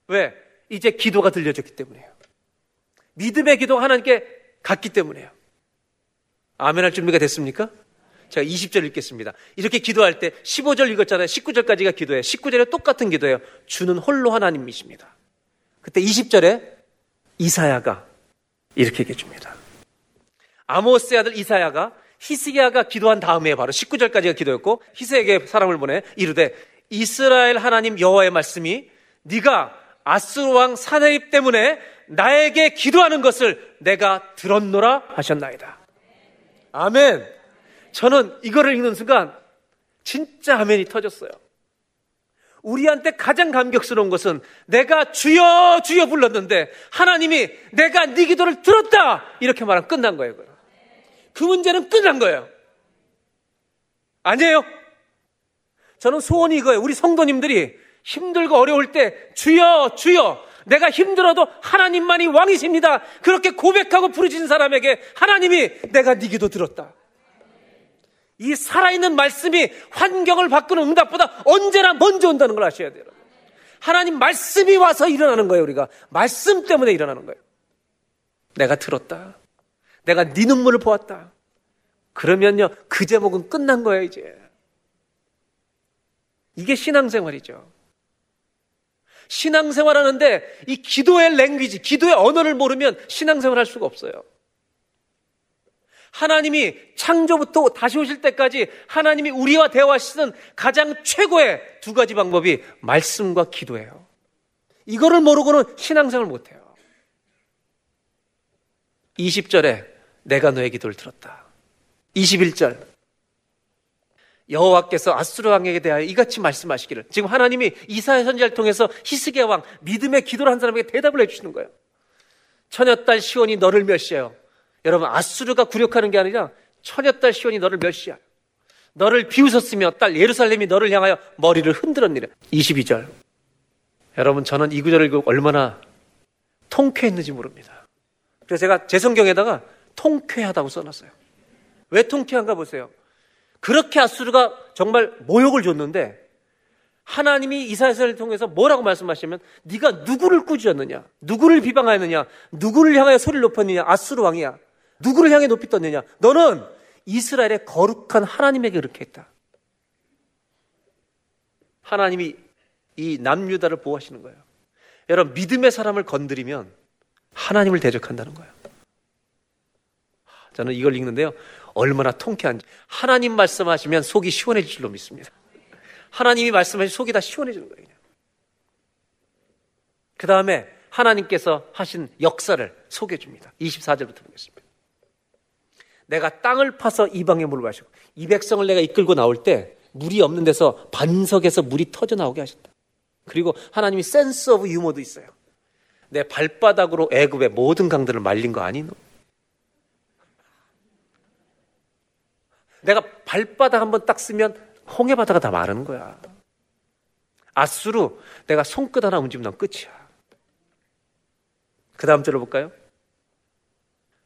S6: 왜? 이제 기도가 들려졌기 때문에요. 믿음의 기도가 하나님께 갔기 때문에요. 아멘 할 준비가 됐습니까? 제가 20절 읽겠습니다. 이렇게 기도할 때 15절 읽었잖아요. 19절까지가 기도예요. 19절에 똑같은 기도예요. 주는 홀로 하나님이십니다. 그때 20절에 이사야가 이렇게 얘기해 줍니다. 아모스의 아들 이사야가 히스기야가 기도한 다음에 바로 19절까지가 기도였고 히스에게 사람을 보내 이르되 이스라엘 하나님 여호와의 말씀이 네가 아스루 왕 사내입 때문에 나에게 기도하는 것을 내가 들었노라 하셨나이다. 아멘. 저는 이거를 읽는 순간 진짜 아멘이 터졌어요. 우리한테 가장 감격스러운 것은 내가 주여 주여 불렀는데 하나님이 내가 네 기도를 들었다 이렇게 말하면 끝난 거예요. 그 문제는 끝난 거예요. 아니에요? 저는 소원이 이거예요. 우리 성도님들이 힘들고 어려울 때 주여 주여 내가 힘들어도 하나님만이 왕이십니다. 그렇게 고백하고 부르짖는 사람에게 하나님이 내가 네 기도 들었다. 이 살아있는 말씀이 환경을 바꾸는 응답보다 언제나 먼저 온다는 걸 아셔야 돼요. 하나님 말씀이 와서 일어나는 거예요, 우리가. 말씀 때문에 일어나는 거예요. 내가 들었다. 내가 네 눈물을 보았다. 그러면요, 그 제목은 끝난 거예요, 이제. 이게 신앙생활이죠. 신앙생활 하는데 이 기도의 랭귀지, 기도의 언어를 모르면 신앙생활 할 수가 없어요. 하나님이 창조부터 다시 오실 때까지 하나님이 우리와 대화하시는 가장 최고의 두 가지 방법이 말씀과 기도예요. 이거를 모르고는 신앙생활 못해요. 20절에 내가 너의 기도를 들었다. 21절 여호와께서 아수르 왕에게 대하여 이같이 말씀하시기를 지금 하나님이 이사야 선지자를 통해서 히스기야 왕 믿음의 기도를 한 사람에게 대답을 해주시는 거예요. 처녀딸 시온이 너를 멸시해요. 여러분 아수르가 굴욕하는 게 아니라 처녀딸 시온이 너를 멸시하여 너를 비웃었으며 딸 예루살렘이 너를 향하여 머리를 흔들었니라. 22절. 여러분 저는 이 구절을 읽고 얼마나 통쾌했는지 모릅니다. 그래서 제가 제 성경에다가 통쾌하다고 써놨어요. 왜 통쾌한가 보세요. 그렇게 아수르가 정말 모욕을 줬는데 하나님이 이사야서를 통해서 뭐라고 말씀하시면 네가 누구를 꾸짖었느냐? 누구를 비방하였느냐? 누구를 향하여 소리를 높였느냐? 아수르 왕이야. 누구를 향해 높이 떴느냐? 너는 이스라엘의 거룩한 하나님에게 그렇게 했다. 하나님이 이 남유다를 보호하시는 거예요. 여러분 믿음의 사람을 건드리면 하나님을 대적한다는 거예요. 저는 이걸 읽는데요. 얼마나 통쾌한지. 하나님 말씀하시면 속이 시원해질 줄로 믿습니다. 하나님이 말씀하시면 속이 다 시원해지는 거예요. 그 다음에 하나님께서 하신 역사를 소개해 줍니다. 24절부터 보겠습니다. 내가 땅을 파서 이방에 물을 마시고 이 백성을 내가 이끌고 나올 때 물이 없는 데서 반석에서 물이 터져 나오게 하셨다. 그리고 하나님이 sense of humor도 있어요. 내 발바닥으로 애굽의 모든 강들을 말린 거 아니노? 내가 발바닥 한번 딱 쓰면 홍해 바다가 다 마르는 거야. 아수르 내가 손끝 하나 움직이면 넌 끝이야. 그 다음 절을 볼까요?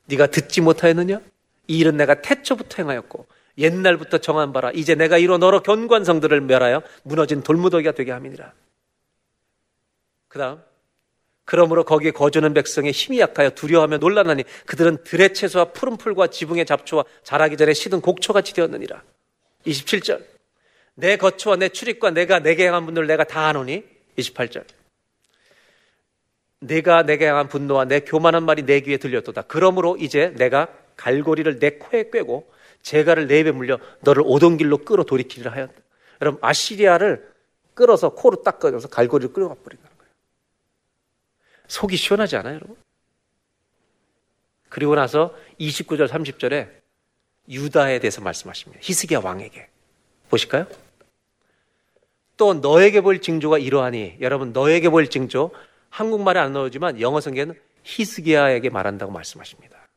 S6: 네가 듣지 못하였느냐? 이 일은 내가 태초부터 행하였고 옛날부터 정한 바라 이제 내가 이로 너로 견고한 성들을 멸하여 무너진 돌무더기가 되게 함이니라. 그 다음 그러므로 거기에 거주는 백성의 힘이 약하여 두려워하며 놀라나니 그들은 들의 채소와 푸른 풀과 지붕의 잡초와 자라기 전에 시든 곡초같이 되었느니라. 27절 내 거처와 내 출입과 내가 내게 행한 분들 내가 다 아노니 28절 내가 내게 향한 분노와 내 교만한 말이 내 귀에 들렸도다. 그러므로 이제 내가 갈고리를 내 코에 꿰고 재갈을 내 입에 물려 너를 오던 길로 끌어 돌이키리라 하였다. 여러분 아시리아를 끌어서 코로 딱 꺼져서 갈고리를 끌어가 버린다는 거예요. 속이 시원하지 않아요, 여러분? 그리고 나서 29절 30절에 유다에 대해서 말씀하십니다. 히스기야 왕에게. 보실까요? 또 너에게 보일 징조가 이러하니 여러분 너에게 보일 징조 한국말에 안 나오지만 영어 성경에는 히스기야에게 말한다고 말씀하십니다.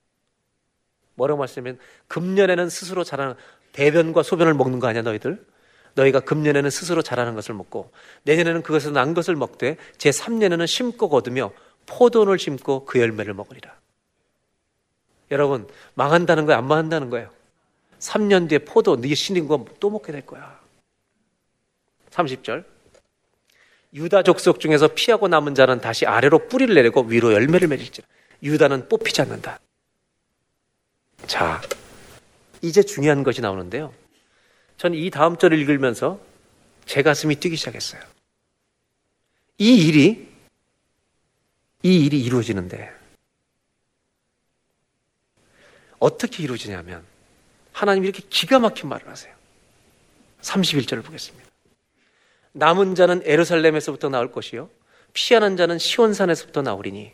S6: 뭐라고 말씀하면 금년에는 스스로 자라는 대변과 소변을 먹는 거 아니야 너희들? 너희가 금년에는 스스로 자라는 것을 먹고 내년에는 그것을 난 것을 먹되 제 3년에는 심고 거두며 포도를 심고 그 열매를 먹으리라. 여러분 망한다는 거예요? 안 망한다는 거예요? 3년 뒤에 포도 네게 신인 거 또 먹게 될 거야. 30절 유다 족속 중에서 피하고 남은 자는 다시 아래로 뿌리를 내리고 위로 열매를 맺을지라. 유다는 뽑히지 않는다. 자, 이제 중요한 것이 나오는데요. 전이 다음 절을 읽으면서 제 가슴이 뛰기 시작했어요. 이 일이, 이 일이 이루어지는데, 어떻게 이루어지냐면, 하나님이 이렇게 기가 막힌 말을 하세요. 31절을 보겠습니다. 남은 자는 에루살렘에서부터 나올 것이요 피하는 자는 시온산에서부터 나오리니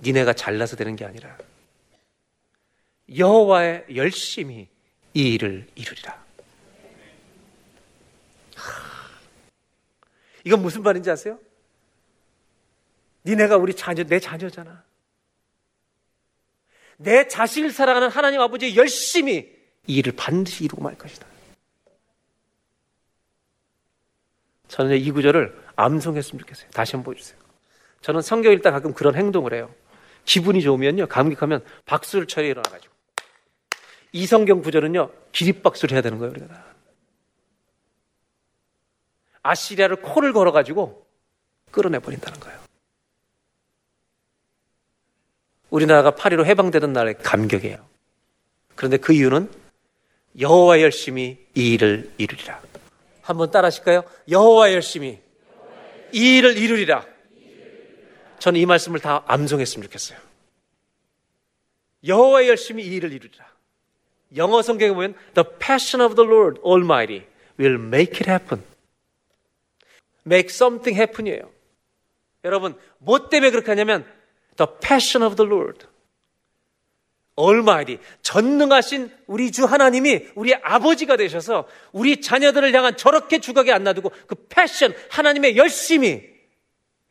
S6: 니네가 잘나서 되는 게 아니라 여호와의 열심히 이 일을 이루리라. 이건 무슨 말인지 아세요? 니네가 우리 자녀, 내 자녀잖아. 내 자식을 사랑하는 하나님 아버지 열심히 이 일을 반드시 이루고 말 것이다. 저는 이 구절을 암송했으면 좋겠어요. 다시 한번 보여주세요. 저는 성경 읽다 가끔 그런 행동을 해요. 기분이 좋으면요, 감격하면 박수를 쳐야 일어나가지고. 이 성경 구절은요, 기립박수를 해야 되는 거예요, 우리가 다. 아시리아를 코를 걸어가지고 끌어내버린다는 거예요. 우리나라가 파리로 해방되던 날의 감격이에요. 그런데 그 이유는 여호와 열심히 이 일을 이루리라. 한번 따라 하실까요? 여호와 열심히 이 일을 이루리라. 저는 이 말씀을 다 암송했으면 좋겠어요. 여호와 열심히 이 일을 이루리라. 영어 성경에 보면 The passion of the Lord Almighty will make it happen. make something happen이에요. 여러분, 뭐 때문에 그렇게 하냐면 The passion of the Lord. 얼마이디 전능하신 우리 주 하나님이 우리 아버지가 되셔서 우리 자녀들을 향한 저렇게 주각에 안 놔두고 그 패션 하나님의 열심히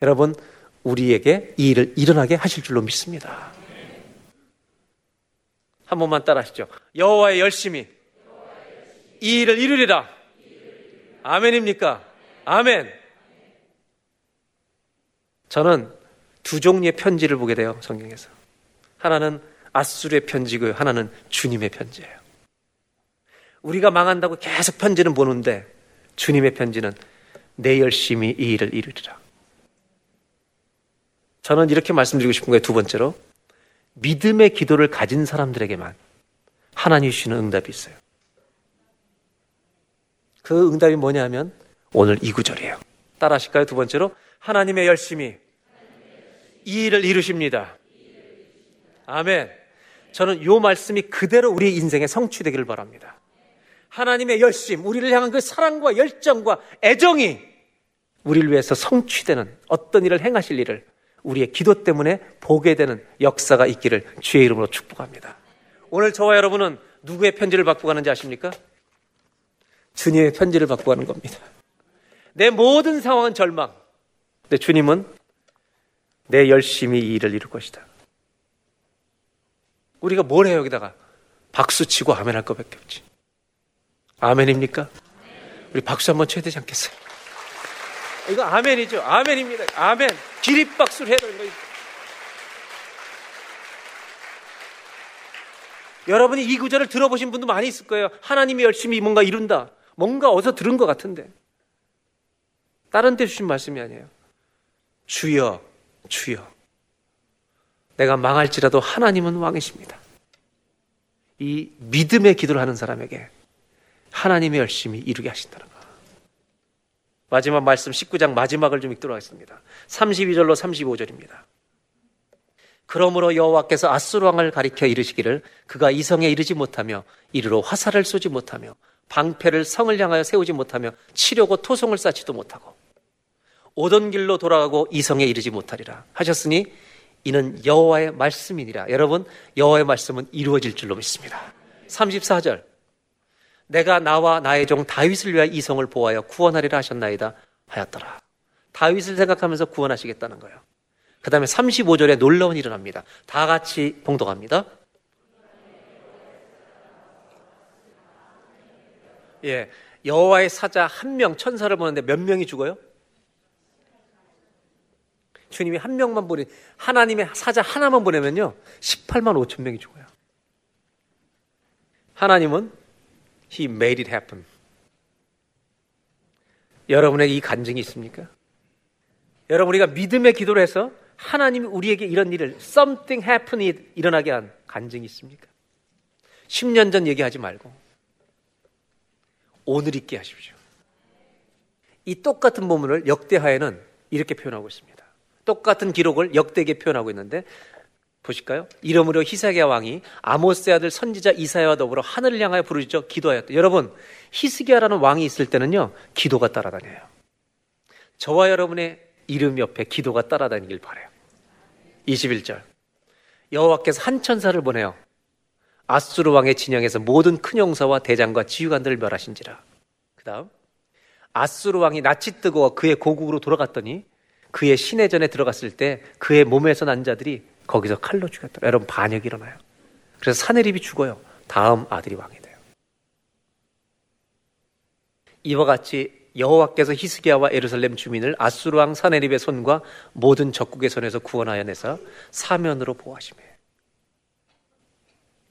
S6: 여러분 우리에게 이 일을 일어나게 하실 줄로 믿습니다. 한 번만 따라 하시죠. 여호와의 열심히 이 일을 이루리라. 아멘입니까? 아멘. 저는 두 종류의 편지를 보게 돼요 성경에서. 하나는 아수르의 편지고요. 하나는 주님의 편지예요. 우리가 망한다고 계속 편지는 보는데 주님의 편지는 내 열심히 이 일을 이루리라. 저는 이렇게 말씀드리고 싶은 거예요. 두 번째로 믿음의 기도를 가진 사람들에게만 하나님 주시는 응답이 있어요. 그 응답이 뭐냐면 오늘 이 구절이에요. 따라 하실까요? 두 번째로 하나님의 열심히 이 일을 이루십니다. 아멘. 저는 요 말씀이 그대로 우리 인생에 성취되기를 바랍니다. 하나님의 열심, 우리를 향한 그 사랑과 열정과 애정이 우리를 위해서 성취되는 어떤 일을 행하실 일을 우리의 기도 때문에 보게 되는 역사가 있기를 주의 이름으로 축복합니다. 오늘 저와 여러분은 누구의 편지를 받고 가는지 아십니까? 주님의 편지를 받고 가는 겁니다. 내 모든 상황은 절망. 근데 주님은 내 열심히 이 일을 이룰 것이다. 우리가 뭘 해요, 여기다가? 박수 치고 아멘 할 것밖에 없지. 아멘입니까? 우리 박수 한번 쳐야 되지 않겠어요? 이거 아멘이죠. 아멘입니다. 아멘. 기립박수를 해야 되는 거예요. 여러분이 이 구절을 들어보신 분도 많이 있을 거예요. 하나님이 열심히 뭔가 이룬다. 뭔가 어디서 들은 것 같은데. 다른 데 주신 말씀이 아니에요. 주여, 주여. 내가 망할지라도 하나님은 왕이십니다. 이 믿음의 기도를 하는 사람에게 하나님의 열심히 이루게 하신다는 거. 마지막 말씀 19장 마지막을 좀 읽도록 하겠습니다. 32절로 35절입니다. 그러므로 여호와께서 아수르 왕을 가리켜 이르시기를 그가 이성에 이르지 못하며 이르러 화살을 쏘지 못하며 방패를 성을 향하여 세우지 못하며 치려고 토송을 쌓지도 못하고 오던 길로 돌아가고 이성에 이르지 못하리라 하셨으니 이는 여호와의 말씀이니라. 여러분 여호와의 말씀은 이루어질 줄로 믿습니다. 34절 내가 나와 나의 종 다윗을 위하여 이성을 보하여 구원하리라 하셨나이다 하였더라. 다윗을 생각하면서 구원하시겠다는 거예요. 그 다음에 35절에 놀라운 일어납니다. 다 같이 봉독합니다. 예, 여호와의 사자 한 명 천사를 보는데 몇 명이 죽어요? 주님이 한 명만 보내 하나님의 사자 하나만 보내면요 18만 5천 명이 죽어요. 하나님은 He made it happen. 여러분에게 이 간증이 있습니까? 여러분 우리가 믿음의 기도를 해서 하나님이 우리에게 이런 일을 something happen이 일어나게 한 간증이 있습니까? 10년 전 얘기하지 말고 오늘 있게 하십시오. 이 똑같은 본문을 역대하에는 이렇게 표현하고 있습니다. 똑같은 기록을 역대에게 표현하고 있는데 보실까요? 이름으로 히스기야 왕이 아모스의 아들 선지자 이사야와 더불어 하늘을 향하여 부르짖어 기도하였다. 여러분, 히스기야라는 왕이 있을 때는요. 기도가 따라다녀요. 저와 여러분의 이름 옆에 기도가 따라다니길 바래요. 21절. 여호와께서 한 천사를 보내요. 아수르 왕의 진영에서 모든 큰 용사와 대장과 지휘관들을 멸하신지라. 그다음 아수르 왕이 낯이 뜨거워 그의 고국으로 돌아갔더니 그의 시내전에 들어갔을 때 그의 몸에서 난 자들이 거기서 칼로 죽였다. 여러분 반역이 일어나요. 그래서 사내립이 죽어요. 다음 아들이 왕이 돼요. 이와 같이 여호와께서 히스기야와 에루살렘 주민을 아수르 왕 사내립의 손과 모든 적국의 손에서 구원하여 내서 사면으로 보호하시며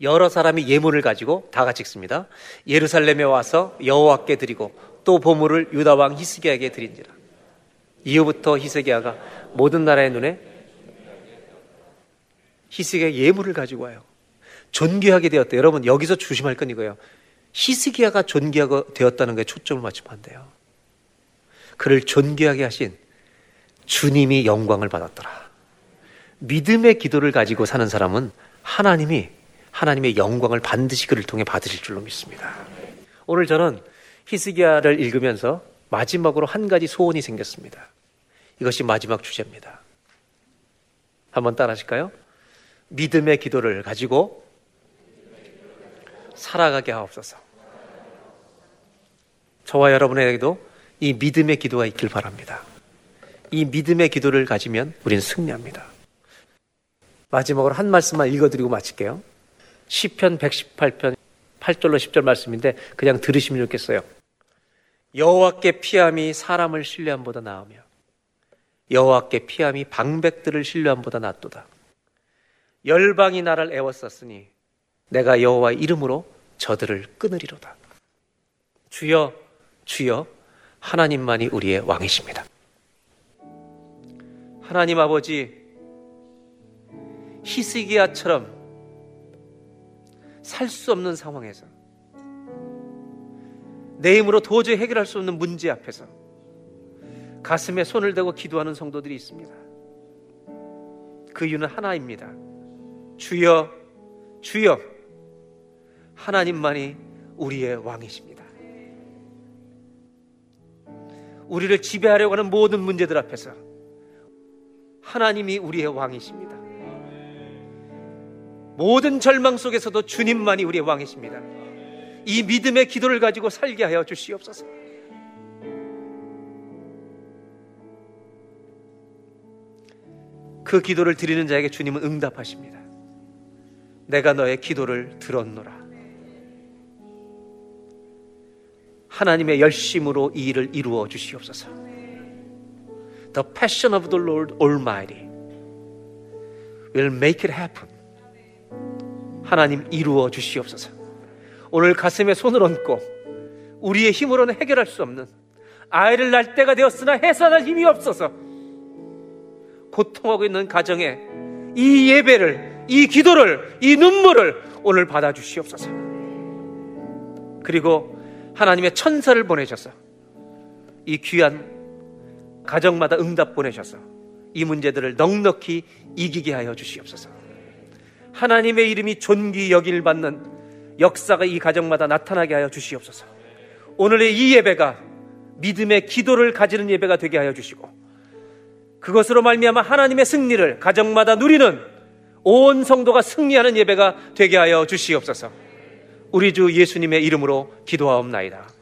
S6: 여러 사람이 예물을 가지고 다 같이 읽습니다. 예루살렘에 와서 여호와께 드리고 또 보물을 유다 왕 히스기야에게 드린지라. 이후부터 히스기야가 모든 나라의 눈에 히스기야 예물을 가지고 와요. 존귀하게 되었대. 여러분 여기서 조심할 건 이거예요. 히스기야가 존귀하게 되었다는 거에 초점을 맞추면 안 돼요. 그를 존귀하게 하신 주님이 영광을 받았더라. 믿음의 기도를 가지고 사는 사람은 하나님이 하나님의 영광을 반드시 그를 통해 받으실 줄로 믿습니다. 오늘 저는 히스기야를 읽으면서 마지막으로 한 가지 소원이 생겼습니다. 이것이 마지막 주제입니다. 한번 따라 하실까요? 믿음의 기도를 가지고 살아가게 하옵소서. 저와 여러분에게도 이 믿음의 기도가 있길 바랍니다. 이 믿음의 기도를 가지면 우리는 승리합니다. 마지막으로 한 말씀만 읽어드리고 마칠게요. 시편 118편 8절로 10절 말씀인데 그냥 들으시면 좋겠어요. 여호와께 피함이 사람을 신뢰함보다 나으며 여호와께 피함이 방백들을 신뢰함보다 낫도다. 열방이 나를 애워쌌으니 내가 여호와의 이름으로 저들을 끊으리로다. 주여 주여 하나님만이 우리의 왕이십니다. 하나님 아버지 히스기야처럼 살 수 없는 상황에서 내 힘으로 도저히 해결할 수 없는 문제 앞에서 가슴에 손을 대고 기도하는 성도들이 있습니다. 그 이유는 하나입니다. 주여, 주여, 하나님만이 우리의 왕이십니다. 우리를 지배하려고 하는 모든 문제들 앞에서 하나님이 우리의 왕이십니다. 모든 절망 속에서도 주님만이 우리의 왕이십니다. 이 믿음의 기도를 가지고 살게 하여 주시옵소서. 그 기도를 드리는 자에게 주님은 응답하십니다. 내가 너의 기도를 들었노라. 하나님의 열심으로 이 일을 이루어 주시옵소서. The passion of the Lord Almighty will make it happen. 하나님 이루어 주시옵소서. 오늘 가슴에 손을 얹고 우리의 힘으로는 해결할 수 없는 아이를 낳을 때가 되었으나 해산할 힘이 없어서 고통하고 있는 가정에 이 예배를, 이 기도를, 이 눈물을 오늘 받아 주시옵소서. 그리고 하나님의 천사를 보내셔서 이 귀한 가정마다 응답 보내셔서 이 문제들을 넉넉히 이기게 하여 주시옵소서. 하나님의 이름이 존귀 여길 받는 역사가 이 가정마다 나타나게 하여 주시옵소서. 오늘의 이 예배가 믿음의 기도를 가지는 예배가 되게 하여 주시고 그것으로 말미암아 하나님의 승리를 가정마다 누리는 온 성도가 승리하는 예배가 되게 하여 주시옵소서. 우리 주 예수님의 이름으로 기도하옵나이다.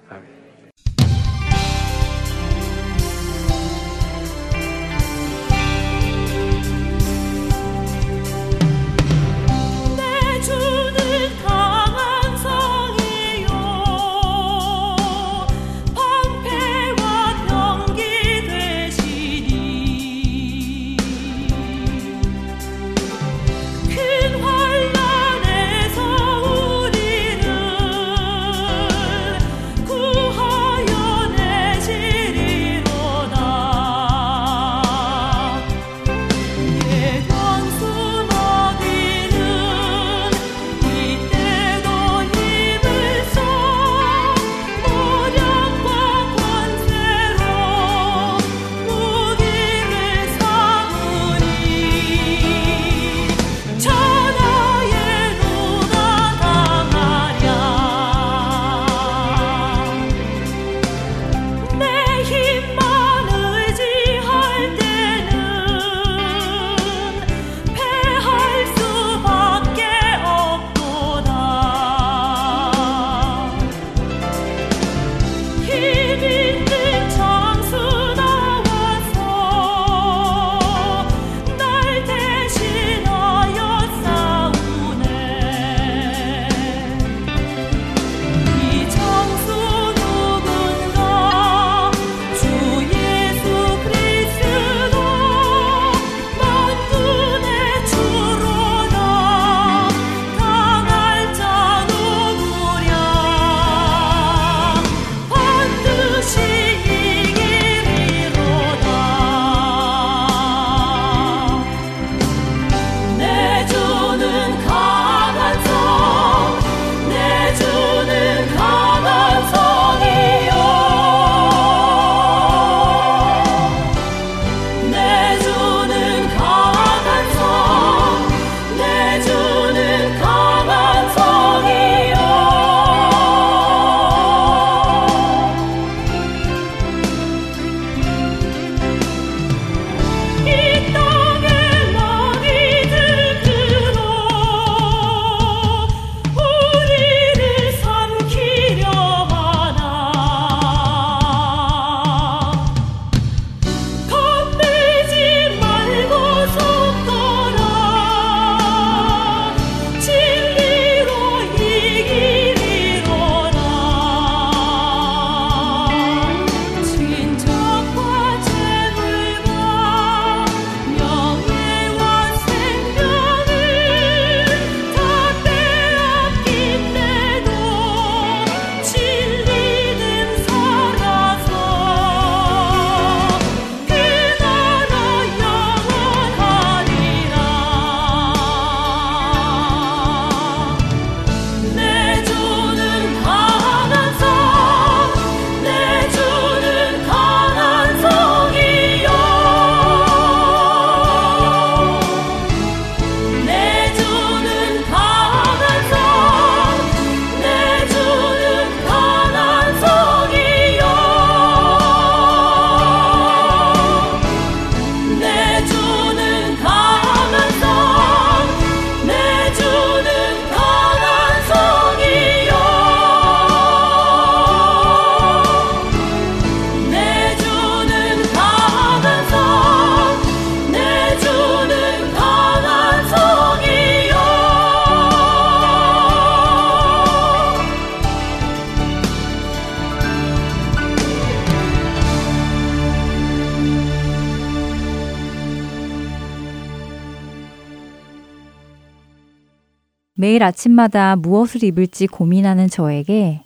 S1: 매일 아침마다 무엇을 입을지 고민하는 저에게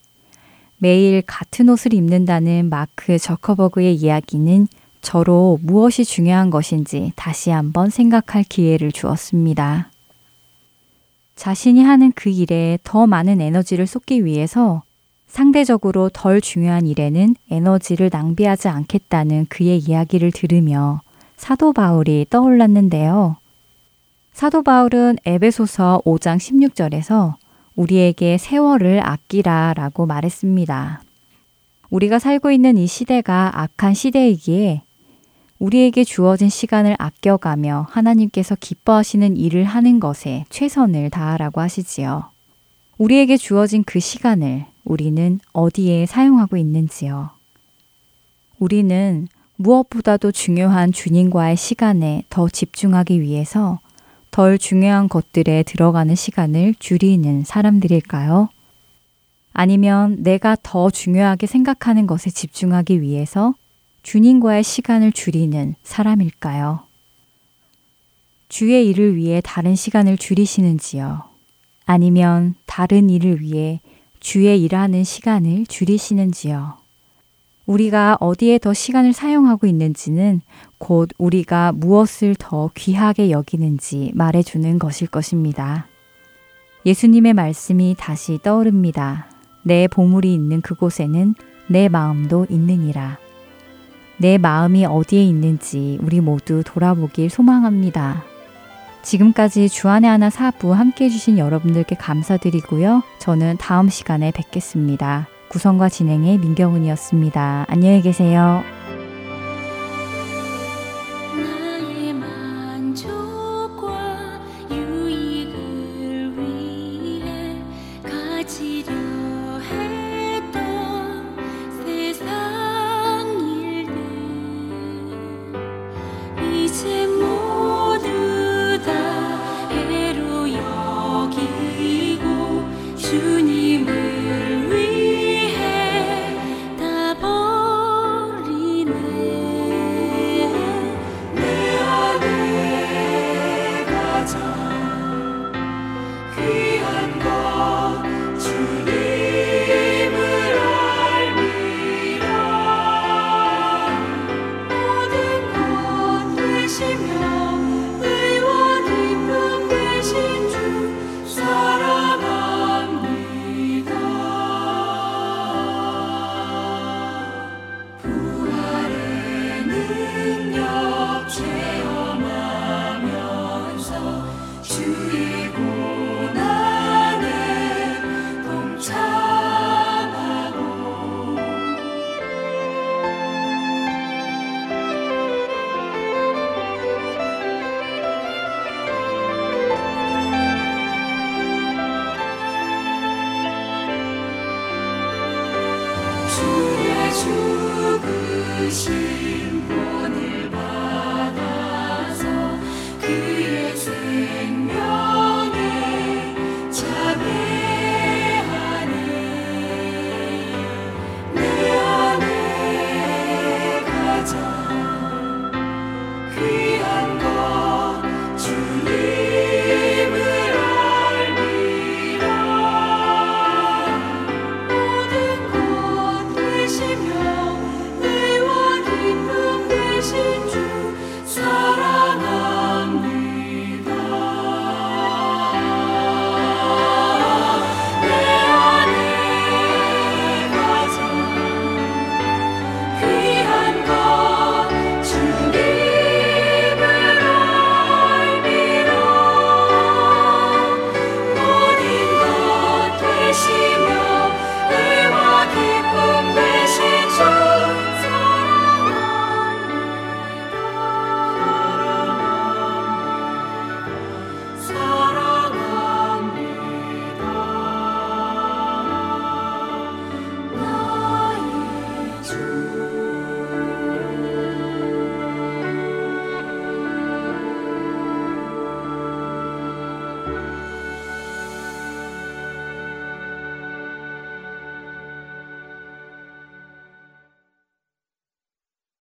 S1: 매일 같은 옷을 입는다는 마크 저커버그의 이야기는 저로 무엇이 중요한 것인지 다시 한번 생각할 기회를 주었습니다. 자신이 하는 그 일에 더 많은 에너지를 쏟기 위해서 상대적으로 덜 중요한 일에는 에너지를 낭비하지 않겠다는 그의 이야기를 들으며 사도 바울이 떠올랐는데요. 사도 바울은 에베소서 5장 16절에서 우리에게 세월을 아끼라 라고 말했습니다. 우리가 살고 있는 이 시대가 악한 시대이기에 우리에게 주어진 시간을 아껴가며 하나님께서 기뻐하시는 일을 하는 것에 최선을 다하라고 하시지요. 우리에게 주어진 그 시간을 우리는 어디에 사용하고 있는지요. 우리는 무엇보다도 중요한 주님과의 시간에 더 집중하기 위해서 덜 중요한 것들에 들어가는 시간을 줄이는 사람들일까요? 아니면 내가 더 중요하게 생각하는 것에 집중하기 위해서 주님과의 시간을 줄이는 사람일까요? 주의 일을 위해 다른 시간을 줄이시는지요? 아니면 다른 일을 위해 주의 일하는 시간을 줄이시는지요? 우리가 어디에 더 시간을 사용하고 있는지는 곧 우리가 무엇을 더 귀하게 여기는지 말해주는 것일 것입니다. 예수님의 말씀이 다시 떠오릅니다. 내 보물이 있는 그곳에는 내 마음도 있느니라. 내 마음이 어디에 있는지 우리 모두 돌아보길 소망합니다. 지금까지 주안의 하나 사부 함께 해주신 여러분들께 감사드리고요. 저는 다음 시간에 뵙겠습니다. 구성과 진행의 민경훈이었습니다. 안녕히 계세요.